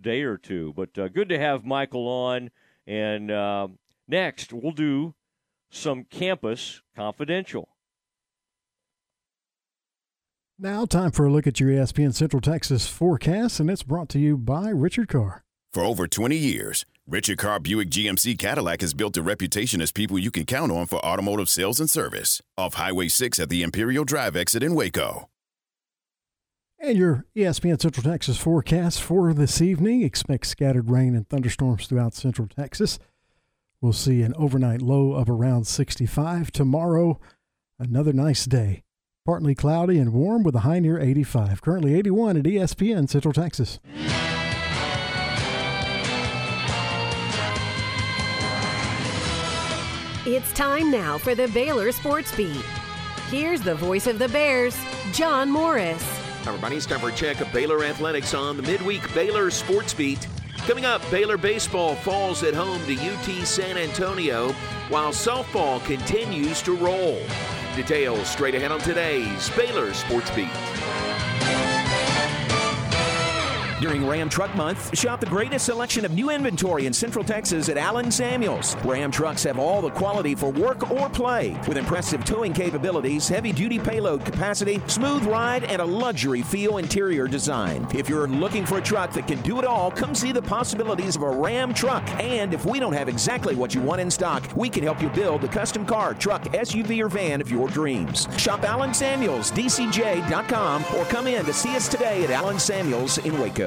day or two. But uh, good to have Michael on. And uh, next, we'll do some campus confidential. Now, time for a look at your ESPN Central Texas forecast, and it's brought to you by Richard Carr. For over 20 years, Richard Carr Buick GMC Cadillac has built a reputation as people you can count on for automotive sales and service. Off Highway 6 at the Imperial Drive exit in Waco. And your ESPN Central Texas forecast for this evening expect scattered rain and thunderstorms throughout Central Texas. We'll see an overnight low of around 65. Tomorrow, another nice day. Partly cloudy and warm with a high near 85. Currently 81 at ESPN Central Texas. It's time now for the Baylor Sports Beat. Here's the voice of the Bears, John Morris. Everybody. It's time for a check of Baylor athletics on the midweek Baylor Sports Beat. Coming up, Baylor baseball falls at home to UT San Antonio while softball continues to roll. Details straight ahead on today's Baylor Sports Beat. During Ram Truck Month, shop the greatest selection of new inventory in Central Texas at Allen Samuels. Ram trucks have all the quality for work or play, with impressive towing capabilities, heavy duty payload capacity, smooth ride, and a luxury feel interior design. If you're looking for a truck that can do it all, come see the possibilities of a Ram truck. And if we don't have exactly what you want in stock, we can help you build the custom car, truck, SUV, or van of your dreams. Shop Allen Samuels, DCJ.com, or come in to see us today at Allen Samuels in Waco.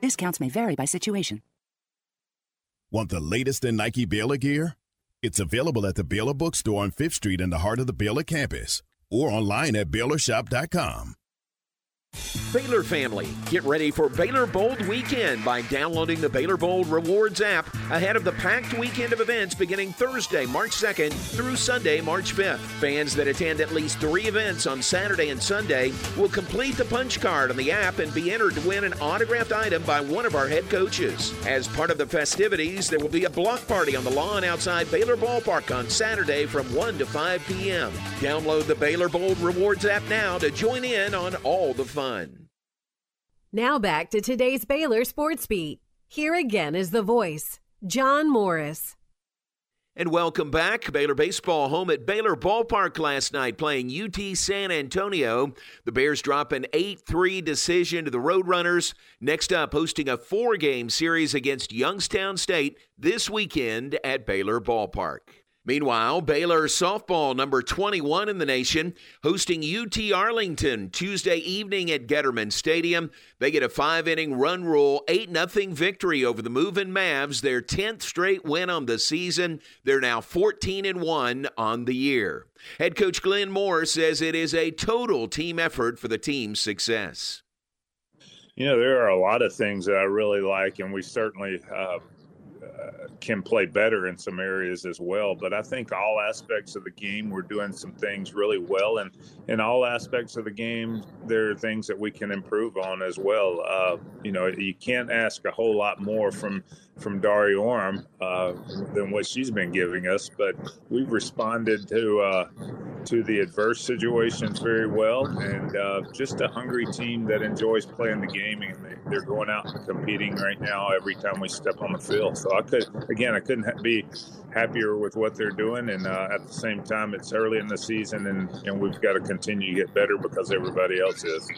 Discounts may vary by situation. Want the latest in Nike Baylor gear? It's available at the Baylor Bookstore on 5th Street in the heart of the Baylor campus or online at BaylorShop.com. Baylor family, get ready for Baylor Bold Weekend by downloading the Baylor Bold Rewards app ahead of the packed weekend of events beginning Thursday, March 2nd through Sunday, March 5th. Fans that attend at least three events on Saturday and Sunday will complete the punch card on the app and be entered to win an autographed item by one of our head coaches. As part of the festivities, there will be a block party on the lawn outside Baylor Ballpark on Saturday from 1 to 5 p.m. Download the Baylor Bold Rewards app now to join in on all the fun. Now back to today's Baylor Sports Beat. Here again is the voice, John Morris. And welcome back. Baylor baseball home at Baylor Ballpark last night playing UT San Antonio. The Bears drop an 8 3 decision to the Roadrunners. Next up, hosting a four game series against Youngstown State this weekend at Baylor Ballpark. Meanwhile, Baylor softball, number 21 in the nation, hosting UT Arlington Tuesday evening at Getterman Stadium. They get a five inning run rule, 8 0 victory over the Moving Mavs, their 10th straight win on the season. They're now 14 and 1 on the year. Head coach Glenn Moore says it is a total team effort for the team's success. You know, there are a lot of things that I really like, and we certainly uh, can play better in some areas as well. But I think all aspects of the game, we're doing some things really well. And in all aspects of the game, there are things that we can improve on as well. Uh, you know, you can't ask a whole lot more from from Dari Orme uh, than what she's been giving us, but we've responded to uh, to the adverse situations very well, and uh, just a hungry team that enjoys playing the game, and they're going out and competing right now every time we step on the field. So I could, again, I couldn't be happier with what they're doing, and uh, at the same time, it's early in the season, and, and we've got to continue to get better because everybody else is.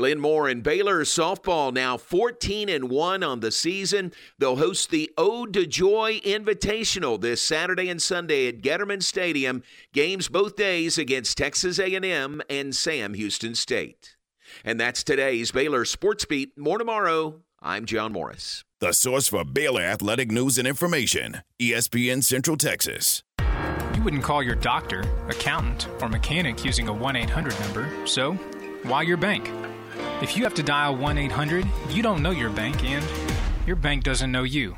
Glenn Moore and Baylor softball now 14 and 1 on the season. They'll host the Ode to Joy Invitational this Saturday and Sunday at Getterman Stadium. Games both days against Texas A&M and Sam Houston State. And that's today's Baylor Sports Beat. More tomorrow. I'm John Morris. The source for Baylor athletic news and information, ESPN Central Texas. You wouldn't call your doctor, accountant, or mechanic using a 1 800 number, so why your bank? If you have to dial 1 800, you don't know your bank and your bank doesn't know you.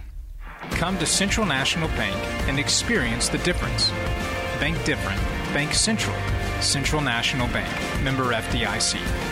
Come to Central National Bank and experience the difference. Bank different. Bank Central. Central National Bank. Member FDIC.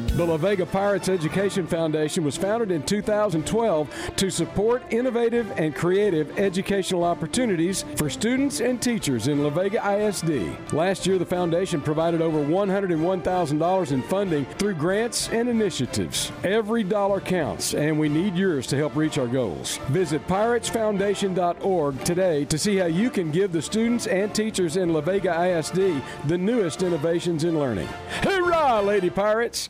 The La Vega Pirates Education Foundation was founded in 2012 to support innovative and creative educational opportunities for students and teachers in La Vega ISD. Last year, the foundation provided over $101,000 in funding through grants and initiatives. Every dollar counts, and we need yours to help reach our goals. Visit piratesfoundation.org today to see how you can give the students and teachers in La Vega ISD the newest innovations in learning. Hurrah, Lady Pirates!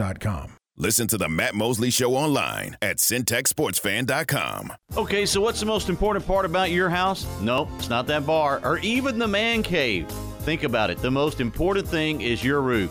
ubeo.com. Listen to the Matt Mosley Show online at centexsportsfan.com. Okay, so what's the most important part about your house? Nope, it's not that bar or even the man cave. Think about it. The most important thing is your roof.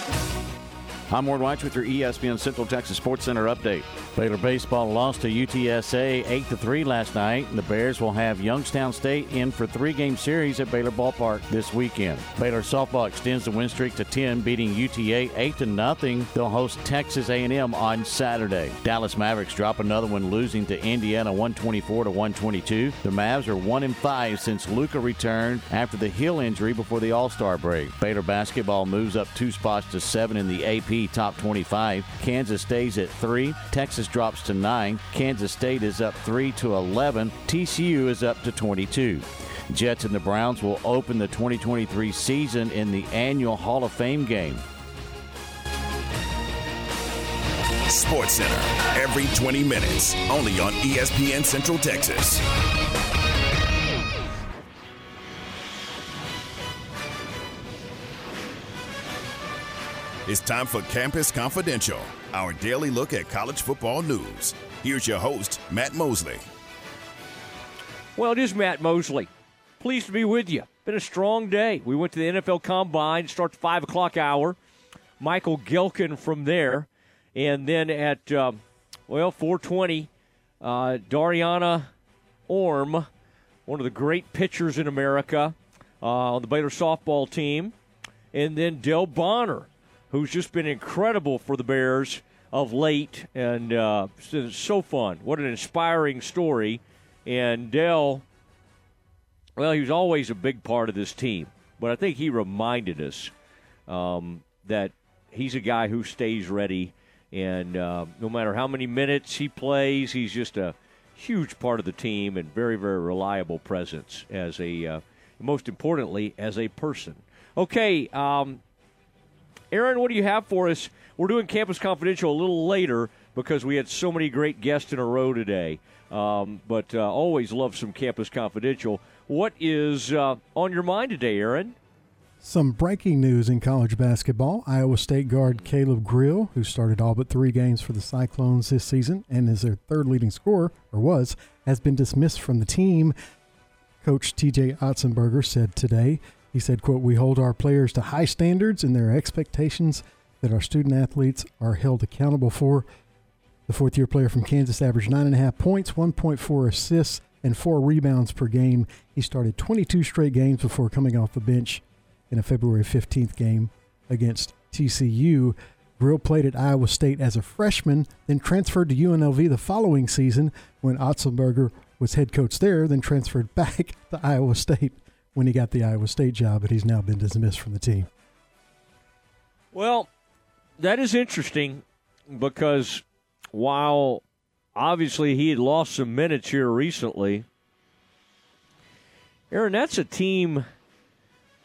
I'm Ward White with your ESPN Central Texas Sports Center update. Baylor baseball lost to UTSA 8 to 3 last night. And the Bears will have Youngstown State in for three-game series at Baylor Ballpark this weekend. Baylor softball extends the win streak to 10, beating UTA 8 to nothing. They'll host Texas A&M on Saturday. Dallas Mavericks drop another one, losing to Indiana 124 to 122. The Mavs are one and five since Luka returned after the heel injury before the All-Star break. Baylor basketball moves up two spots to seven in the AP top 25. Kansas stays at three. Texas drops to nine. Kansas State is up three to 11. TCU is up to 22. Jets and the Browns will open the 2023 season in the annual Hall of Fame game. Sports Center every 20 minutes, only on ESPN Central Texas. It's time for Campus Confidential, our daily look at college football news. Here's your host, Matt Mosley. Well, it is Matt Mosley. Pleased to be with you. Been a strong day. We went to the NFL Combine, starts five o'clock hour. Michael Gehlken from there, and then at uh, well 4:20, uh, Dariana Orme, one of the great pitchers in America, uh, on the Baylor softball team, and then Dale Bonner, who's just been incredible for the Bears of late, and uh, so fun. What an inspiring story. And Dale, well, he was always a big part of this team, but I think he reminded us um, that he's a guy who stays ready, and uh, no matter how many minutes he plays, he's just a huge part of the team and very, very reliable presence as a, uh, most importantly, as a person. Okay, um, Aaron, what do you have for us? We're doing Campus Confidential a little later because we had so many great guests in a row today. Um, but uh, always love some Campus Confidential. What is uh, on your mind today, Aaron? Some breaking news in college basketball. Iowa State guard Caleb Grill, who started all but three games for the Cyclones this season and is their third leading scorer, or was, has been dismissed from the team. Coach TJ Otzelberger said today, he said, quote, we hold our players to high standards and there are expectations that our student athletes are held accountable for. The fourth year player from Kansas averaged 9.5 points, 1.4 assists, and four rebounds per game. He started 22 straight games before coming off the bench in a February 15th game against TCU. Grill played at Iowa State as a freshman, then transferred to UNLV the following season when Otzelberger was head coach there, then transferred back to Iowa State when he got the Iowa State job, but he's now been dismissed from the team. Well, that is interesting because while obviously he had lost some minutes here recently, Aaron, that's a team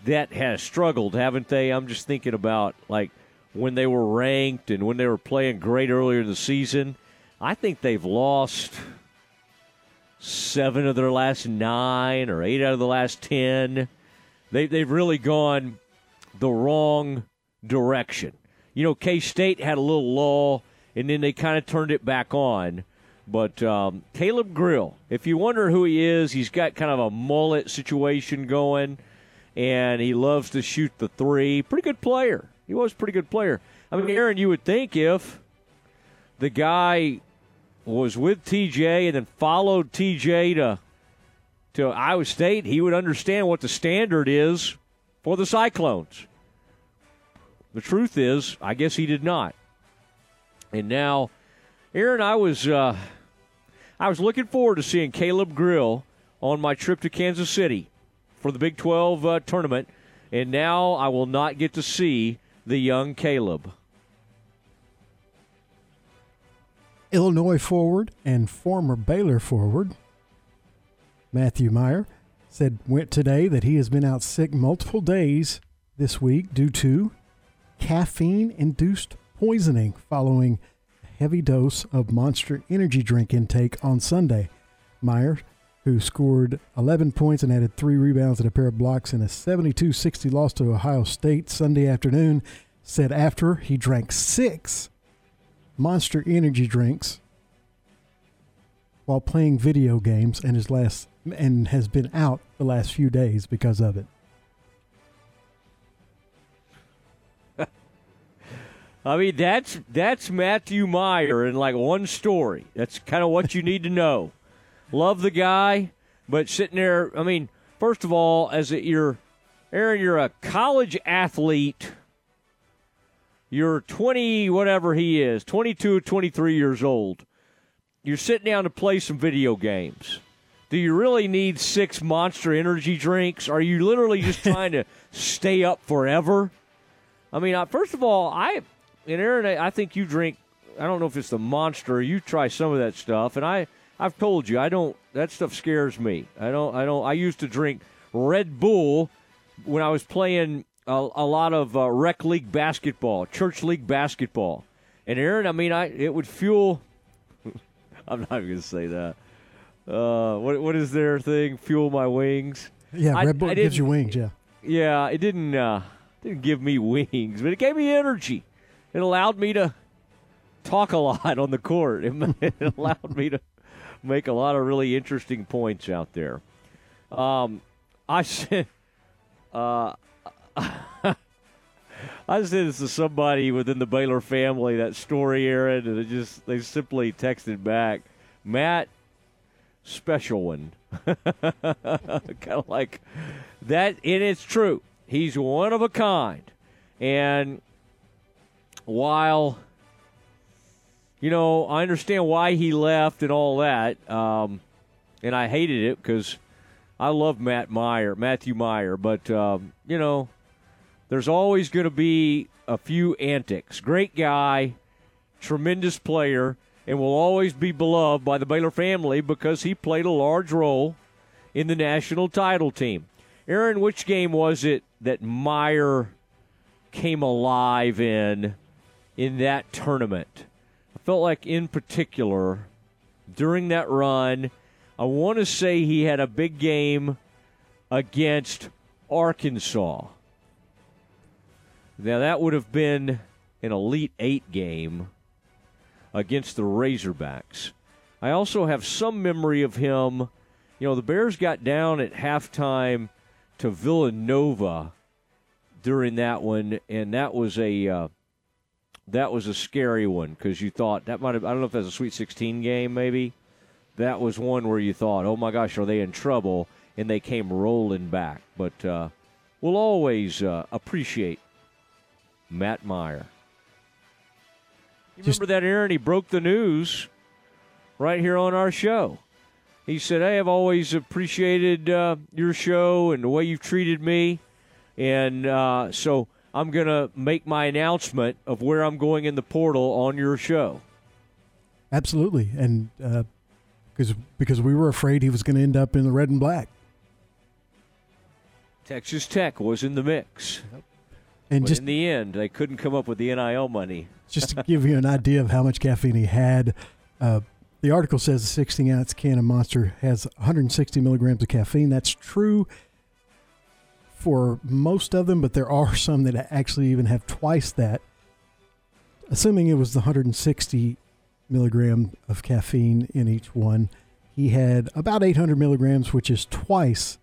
that has struggled, haven't they? I'm just thinking about like when they were ranked and when they were playing great earlier in the season. I think they've lost seven of their last nine or eight out of the last ten. They, they've really gone the wrong direction. You know, K State had a little lull, and then they kind of turned it back on. But um, Caleb Grill, if you wonder who he is, he's got kind of a mullet situation going, and he loves to shoot the three. Pretty good player. He was pretty good player. I mean, Aaron, you would think if the guy was with TJ and then followed TJ to to Iowa State, he would understand what the standard is for the Cyclones. The truth is, I guess he did not. And now, Aaron, I was uh, I was looking forward to seeing Caleb Grill on my trip to Kansas City for the Big 12 uh, tournament, and now I will not get to see the young Caleb. Illinois forward and former Baylor forward Matthew Mayer said went today that he has been out sick multiple days this week due to caffeine induced poisoning following a heavy dose of monster energy drink intake on Sunday. Mayer, who scored 11 points and added three rebounds and a pair of blocks in a 72 60 loss to Ohio State Sunday afternoon, said after he drank six monster energy drinks while playing video games and his last and has been out the last few days because of it. I mean, that's that's Matthew Mayer in like one story. That's kind of what you need to know. Love the guy, but sitting there, I mean, first of all, as a, you're Aaron, you're a college athlete. You're 20, whatever he is, 22 23 years old. You're sitting down to play some video games. Do you really need six monster energy drinks? Are you literally just trying to stay up forever? I mean, first of all, I and Aaron, I think you drink. I don't know if it's the monster. You try some of that stuff, and I, I've told you, I don't. That stuff scares me. I don't. I don't. I used to drink Red Bull when I was playing a, a lot of uh, rec league basketball, church league basketball. And Aaron, I mean, I it would fuel. I'm not going to say that. Uh, what what is their thing? Fuel my wings. Yeah, I, Red Bull I gives you wings. Yeah. Yeah, it didn't uh, didn't give me wings, but it gave me energy. It allowed me to talk a lot on the court. It, it allowed me to make a lot of really interesting points out there. Um, I said, uh, I said this to somebody within the Baylor family that story, Aaron, and it just they simply texted back, Matt, special one, kind of like that. And it's true. He's one of a kind, and while you know I understand why he left and all that, um, and I hated it because I love Matt Mayer, Matthew Mayer, but um, you know there's always going to be a few antics. Great guy, tremendous player, and will always be beloved by the Baylor family because he played a large role in the national title team. Aaron, which game was it that Mayer came alive in in that tournament? I felt like, in particular, during that run, I want to say he had a big game against Arkansas. Now, that would have been an Elite Eight game against the Razorbacks. I also have some memory of him. You know, the Bears got down at halftime to Villanova during that one, and that was a uh, that was a scary one because you thought that might have I don't know if that's a Sweet 16 game maybe. That was one where you thought, oh my gosh, are they in trouble? And they came rolling back. But uh, we'll always uh, appreciate Matt Mayer. You Just- remember that, Aaron? He broke the news right here on our show. He said, Hey, I've always appreciated uh, your show and the way you've treated me. And uh, so I'm going to make my announcement of where I'm going in the portal on your show. Absolutely, and because because we were afraid he was going to end up in the red and black. Texas Tech was in the mix. And but just- in the end, they couldn't come up with the NIL money. Just to give you an idea of how much caffeine he had, uh, the article says a 16 ounce can of Monster has 160 milligrams of caffeine. That's true for most of them, but there are some that actually even have twice that. Assuming it was the 160 milligram of caffeine in each one, he had about 800 milligrams, which is twice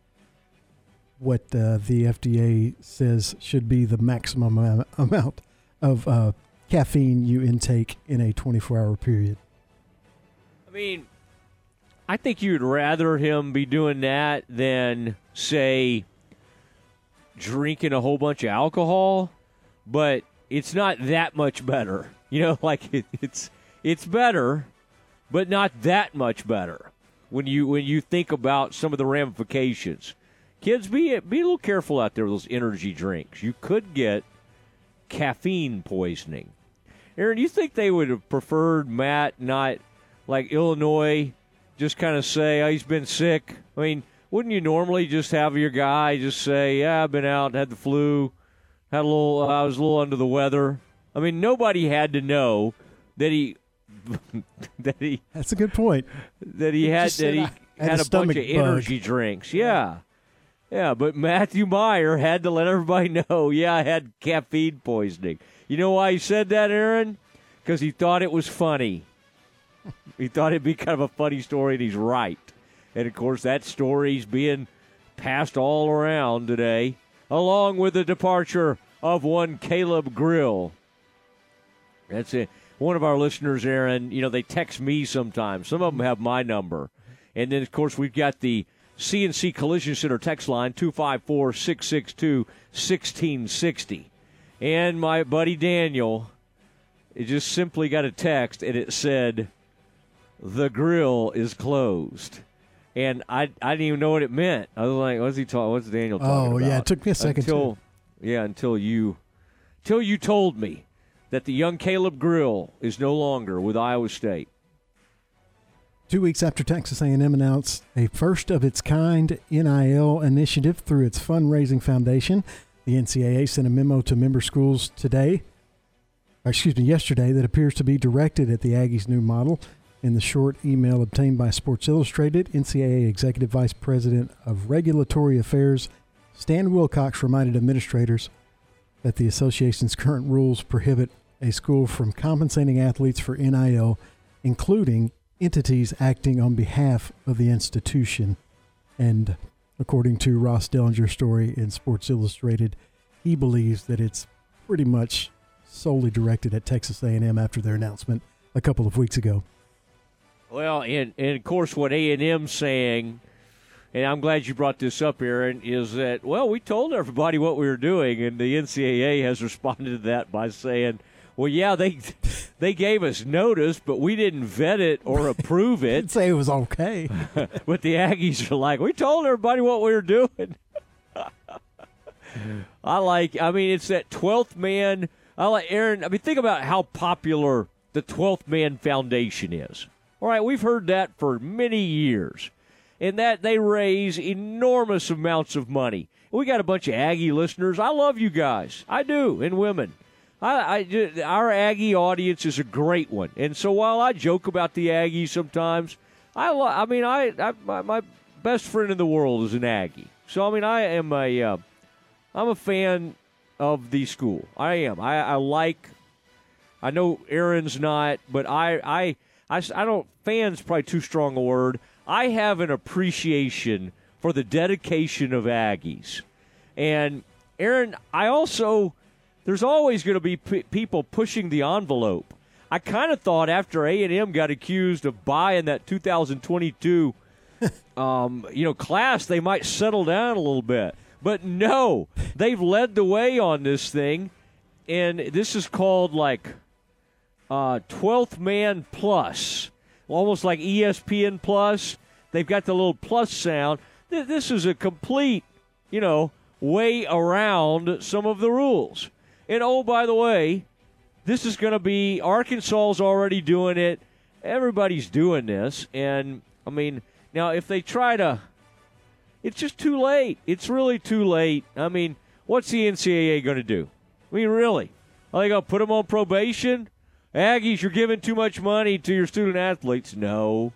what uh, the FDA says should be the maximum am- amount of uh, caffeine you intake in a 24 hour period. I mean, I think you'd rather him be doing that than, say, drinking a whole bunch of alcohol, but it's not that much better. You know, like it, it's it's better, but not that much better when you when you think about some of the ramifications. Kids, be be a little careful out there with those energy drinks. You could get caffeine poisoning. Aaron, you think they would have preferred Matt not like Illinois just kind of say, oh, he's been sick? I mean, wouldn't you normally just have your guy just say, "Yeah, I've been out, had the flu, had a little, I was a little under the weather." I mean, nobody had to know that he that he. That's a good point. That he had that he "I had had a bunch of bug." energy drinks. Yeah. Yeah, but Matthew Mayer had to let everybody know, yeah, I had caffeine poisoning. You know why he said that, Aaron? Because he thought it was funny. he thought it'd be kind of a funny story, and he's right. And of course, that story's being passed all around today, along with the departure of one Caleb Grill. That's it. One of our listeners, Aaron, you know, they text me sometimes. Some of them have my number. And then, of course, we've got the CNC Collision Center text line 254 662 1660. And my buddy Daniel, it just simply got a text and it said, The grill is closed. And I, I didn't even know what it meant. I was like, what's he talking? What's Daniel talking about? Oh, about? yeah, it took me a second, Until, yeah, until you, until you told me that the young Caleb Grill is no longer with Iowa State. Two weeks after Texas A&M announced a first of its kind NIL initiative through its fundraising foundation, the NCAA sent a memo to member schools today, excuse me, yesterday, that appears to be directed at the Aggies' new model. In the short email obtained by Sports Illustrated, NCAA Executive Vice President of Regulatory Affairs Stan Wilcox reminded administrators that the association's current rules prohibit a school from compensating athletes for NIL, including entities acting on behalf of the institution. And according to Ross Dellenger's story in Sports Illustrated, he believes that it's pretty much solely directed at Texas A&M after their announcement a couple of weeks ago. Well, and, and of course, what A and M saying, and I'm glad you brought this up, Aaron, is that well, we told everybody what we were doing, and the NCAA has responded to that by saying, well, yeah, they they gave us notice, but we didn't vet it or approve it. Say it was okay. but the Aggies are like, we told everybody what we were doing. I like. I mean, it's that twelfth man. I like Aaron. I mean, think about how popular the twelfth man foundation is. All right, we've heard that for many years, and that they raise enormous amounts of money. We got a bunch of Aggie listeners. I love you guys. I do, and women. I, I our Aggie audience is a great one, and so while I joke about the Aggies sometimes, I lo- I mean, I, I my, my best friend in the world is an Aggie. So I mean, I am a uh, I'm a fan of the school. I am. I, I like. I know Aaron's not, but I I I don't. Fans probably too strong a word. I have an appreciation for the dedication of Aggies, and Aaron. I also. There's always going to be p- people pushing the envelope. I kind of thought after A and M got accused of buying that 2022 um, you know, class, they might settle down a little bit. But no, they've led the way on this thing, and this is called like uh, 12th Man Plus, almost like ESPN Plus. They've got the little plus sound. This is a complete, you know, way around some of the rules. And oh, by the way, this is going to be Arkansas's already doing it. Everybody's doing this, and I mean, now if they try to, it's just too late. It's really too late. I mean, what's the NCAA going to do? I mean, really? Are they going to put them on probation? Aggies, you're giving too much money to your student athletes. No,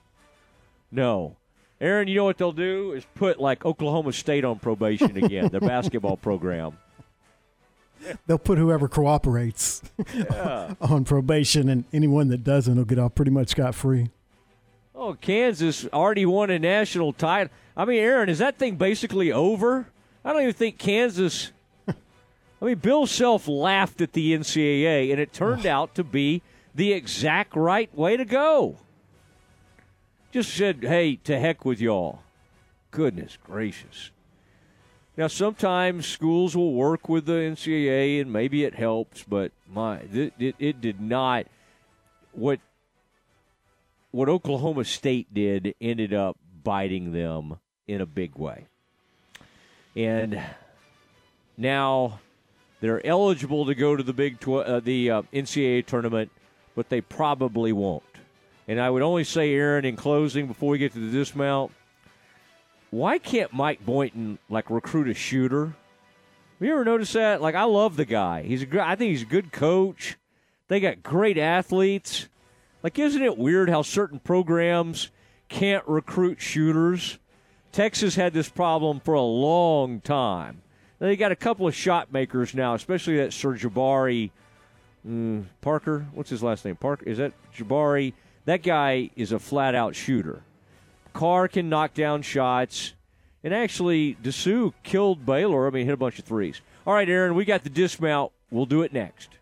no. Aaron, you know what they'll do is put like Oklahoma State on probation again, their basketball program. They'll put whoever cooperates Yeah. on probation, and anyone that doesn't will get off pretty much scot free. Oh, Kansas already won a national title. I mean, Aaron, is that thing basically over? I don't even think Kansas. I mean, Bill Self laughed at the NCAA, and it turned out to be the exact right way to go. Just said, hey, to heck with y'all. Goodness gracious. Now, sometimes schools will work with the NCAA, and maybe it helps, but my, it, it, it did not. What what Oklahoma State did ended up biting them in a big way. And now they're eligible to go to the Big Tw- uh, the uh, NCAA tournament, but they probably won't. And I would only say, Aaron, in closing, before we get to the dismount, why can't Mike Boynton like recruit a shooter? Have you ever noticed that? Like, I love the guy. He's a. I think he's a good coach. They got great athletes. Like, isn't it weird how certain programs can't recruit shooters? Texas had this problem for a long time. They got a couple of shot makers now, especially that Sir Jabari mm, Parker. What's his last name? Parker. Is that Jabari? That guy is a flat out shooter. Carr can knock down shots. And actually, Disu killed Baylor. I mean, hit a bunch of threes. All right, Aaron, we got the dismount. We'll do it next.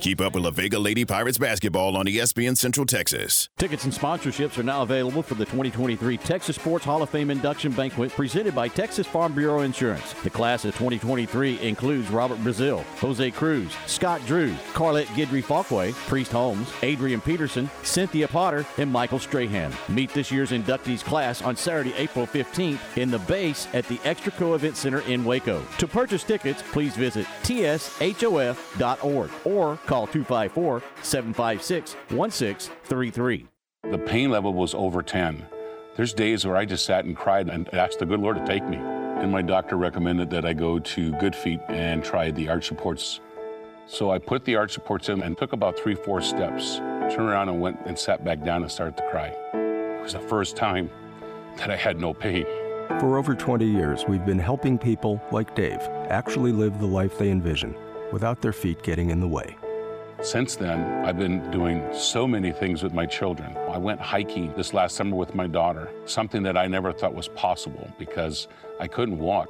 Keep up with La Vega Lady Pirates basketball on ESPN Central Texas. Tickets and sponsorships are now available for the 2023 Texas Sports Hall of Fame induction banquet presented by Texas Farm Bureau Insurance. The class of 2023 includes Robert Brazile, Jose Cruz, Scott Drew, Carlette Guidry Falkway, Priest Holmes, Adrian Peterson, Cynthia Potter, and Michael Strahan. Meet this year's inductees class on Saturday, April 15th in the base at the Extraco Event Center in Waco. To purchase tickets, please visit tshof.org or call 254 756 1633. The pain level was over 10. There's days where I just sat and cried and asked the good Lord to take me. And my doctor recommended that I go to Good Feet and try the arch supports. So I put the arch supports in and took about three, four steps, turned around and went and sat back down and started to cry. It was the first time that I had no pain. For over 20 years, we've been helping people like Dave actually live the life they envision without their feet getting in the way. Since then, I've been doing so many things with my children. I went hiking this last summer with my daughter, something that I never thought was possible because I couldn't walk.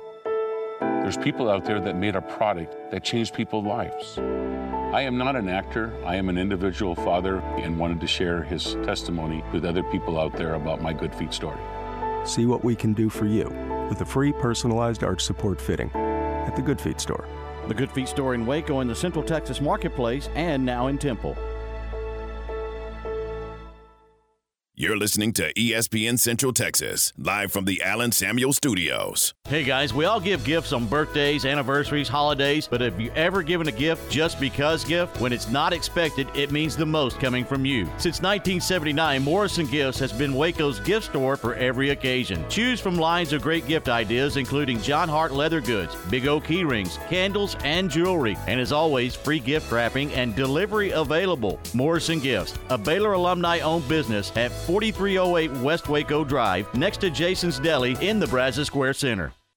There's people out there that made a product that changed people's lives. I am not an actor. I am an individual father and wanted to share his testimony with other people out there about my Good Feet story. See what we can do for you with a free personalized arch support fitting at the Good Feet store. The Good Feet store in Waco in the Central Texas Marketplace and now in Temple. You're listening to ESPN Central Texas, live from the Allen Samuels Studios. Hey guys, we all give gifts on birthdays, anniversaries, holidays, but have you ever given a gift just because gift? When it's not expected, it means the most coming from you. Since 1979, Morrison Gifts has been Waco's gift store for every occasion. Choose from lines of great gift ideas, including Jon Hart leather goods, Big O key rings, candles, and jewelry. And as always, free gift wrapping and delivery available. Morrison Gifts, a Baylor alumni owned business at 4308 West Waco Drive, next to Jason's Deli in the Brazos Square Center.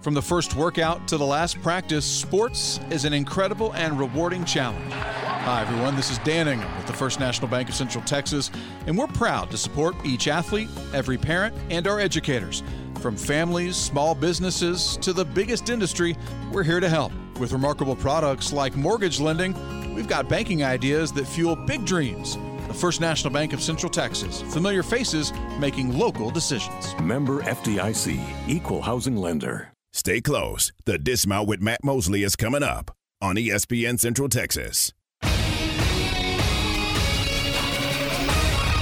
From the first workout to the last practice, sports is an incredible and rewarding challenge. Hi, everyone. This is Dan Ingham with the First National Bank of Central Texas, and we're proud to support each athlete, every parent, and our educators. From families, small businesses, to the biggest industry, we're here to help. With remarkable products like mortgage lending, we've got banking ideas that fuel big dreams. The First National Bank of Central Texas. Familiar faces making local decisions. Member FDIC, Equal Housing Lender. Stay close. The Dismount with Matt Mosley is coming up on ESPN Central Texas.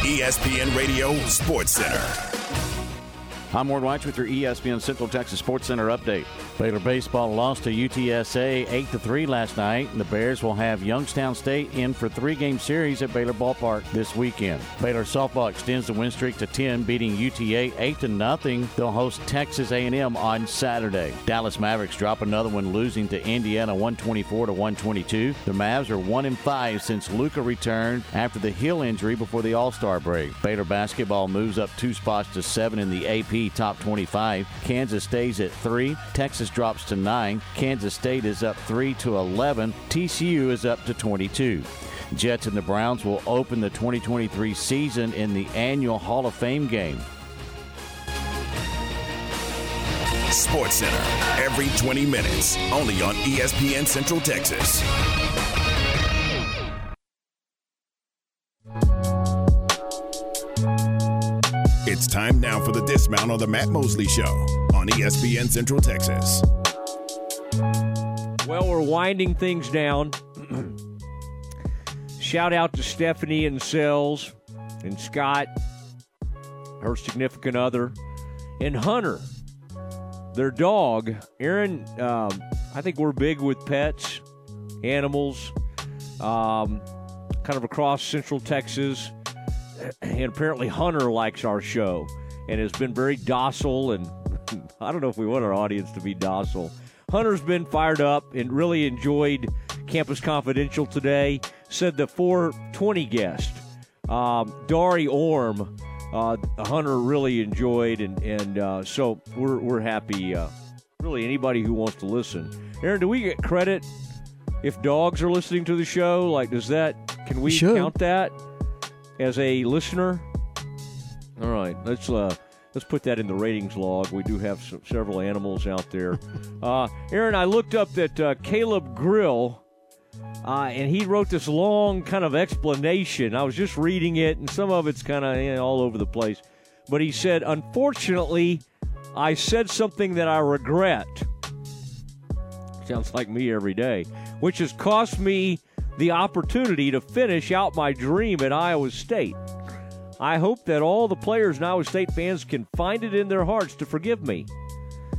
ESPN Radio Sports Center. I'm Ward Weitz with your ESPN Central Texas Sports Center update. Baylor baseball lost to UTSA 8 to 3 last night. And the Bears will have Youngstown State in for three-game series at Baylor Ballpark this weekend. Baylor softball extends the win streak to 10, beating UTA 8 to nothing. They'll host Texas A&M on Saturday. Dallas Mavericks drop another one, losing to Indiana 124 to 122. The Mavs are 1 and 5 since Luka returned after the heel injury before the All-Star break. Baylor basketball moves up two spots to 7 in the AP top 25. Kansas stays at 3. Texas drops to 9. Kansas State is up 3 to 11. TCU is up to 22. Jets and the Browns will open the 2023 season in the annual Hall of Fame game. Sports Center every 20 minutes, only on ESPN Central Texas. It's time now for the dismount on the Matt Mosley Show on ESPN Central Texas. Well, we're winding things down. Shout out to Stephanie and Sells and Scott, her significant other, and Hunter, their dog. Aaron, um, I think we're big with pets, animals, um, kind of across Central Texas. And apparently, Hunter likes our show and has been very docile. And I don't know if we want our audience to be docile. Hunter's been fired up and really enjoyed Campus Confidential today. Said the 420 guest, um, Dari Orme, uh, Hunter really enjoyed, and and uh, so we're we're happy. Uh, really, anybody who wants to listen. Aaron, do we get credit if dogs are listening to the show? Like, does that can we Should. count that as a listener? All right, let's uh, let's put that in the ratings log. We do have some, several animals out there. uh, Aaron, I looked up that uh, Caleb Grill, uh, and he wrote this long kind of explanation. I was just reading it, and some of it's kind of you know, all over the place. But he said, unfortunately, I said something that I regret. Sounds like me every day, which has cost me the opportunity to finish out my dream at Iowa State. I hope that all the players and Iowa State fans can find it in their hearts to forgive me.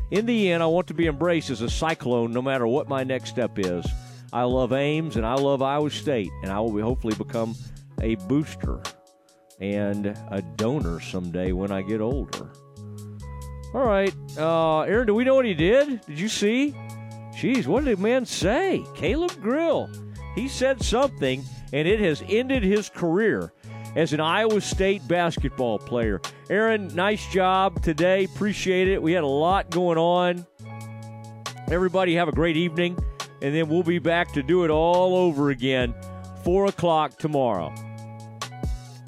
In the end, I want to be embraced as a Cyclone no matter what my next step is. I love Ames and I love Iowa State, and I will hopefully become a booster and a donor someday when I get older. All right, uh, Aaron, do we know what he did? Did you see? Jeez, what did the man say? Caleb Grill. He said something, and it has ended his career as an Iowa State basketball player. Aaron, nice job today. Appreciate it. We had a lot going on. Everybody have a great evening, and then we'll be back to do it all over again, 4 o'clock tomorrow.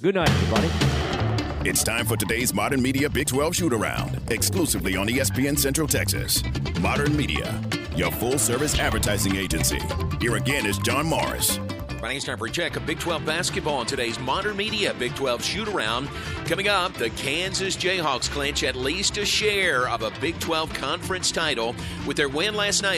Good night, everybody. It's time for today's Modern Media Big 12 shoot around, exclusively on ESPN Central Texas. Modern Media, your full service advertising agency. Here again is John Morris. Time for a check of Big 12 basketball on today's Modern Media Big 12 shoot around. Coming up, the Kansas Jayhawks clinch at least a share of a Big 12 conference title with their win last night.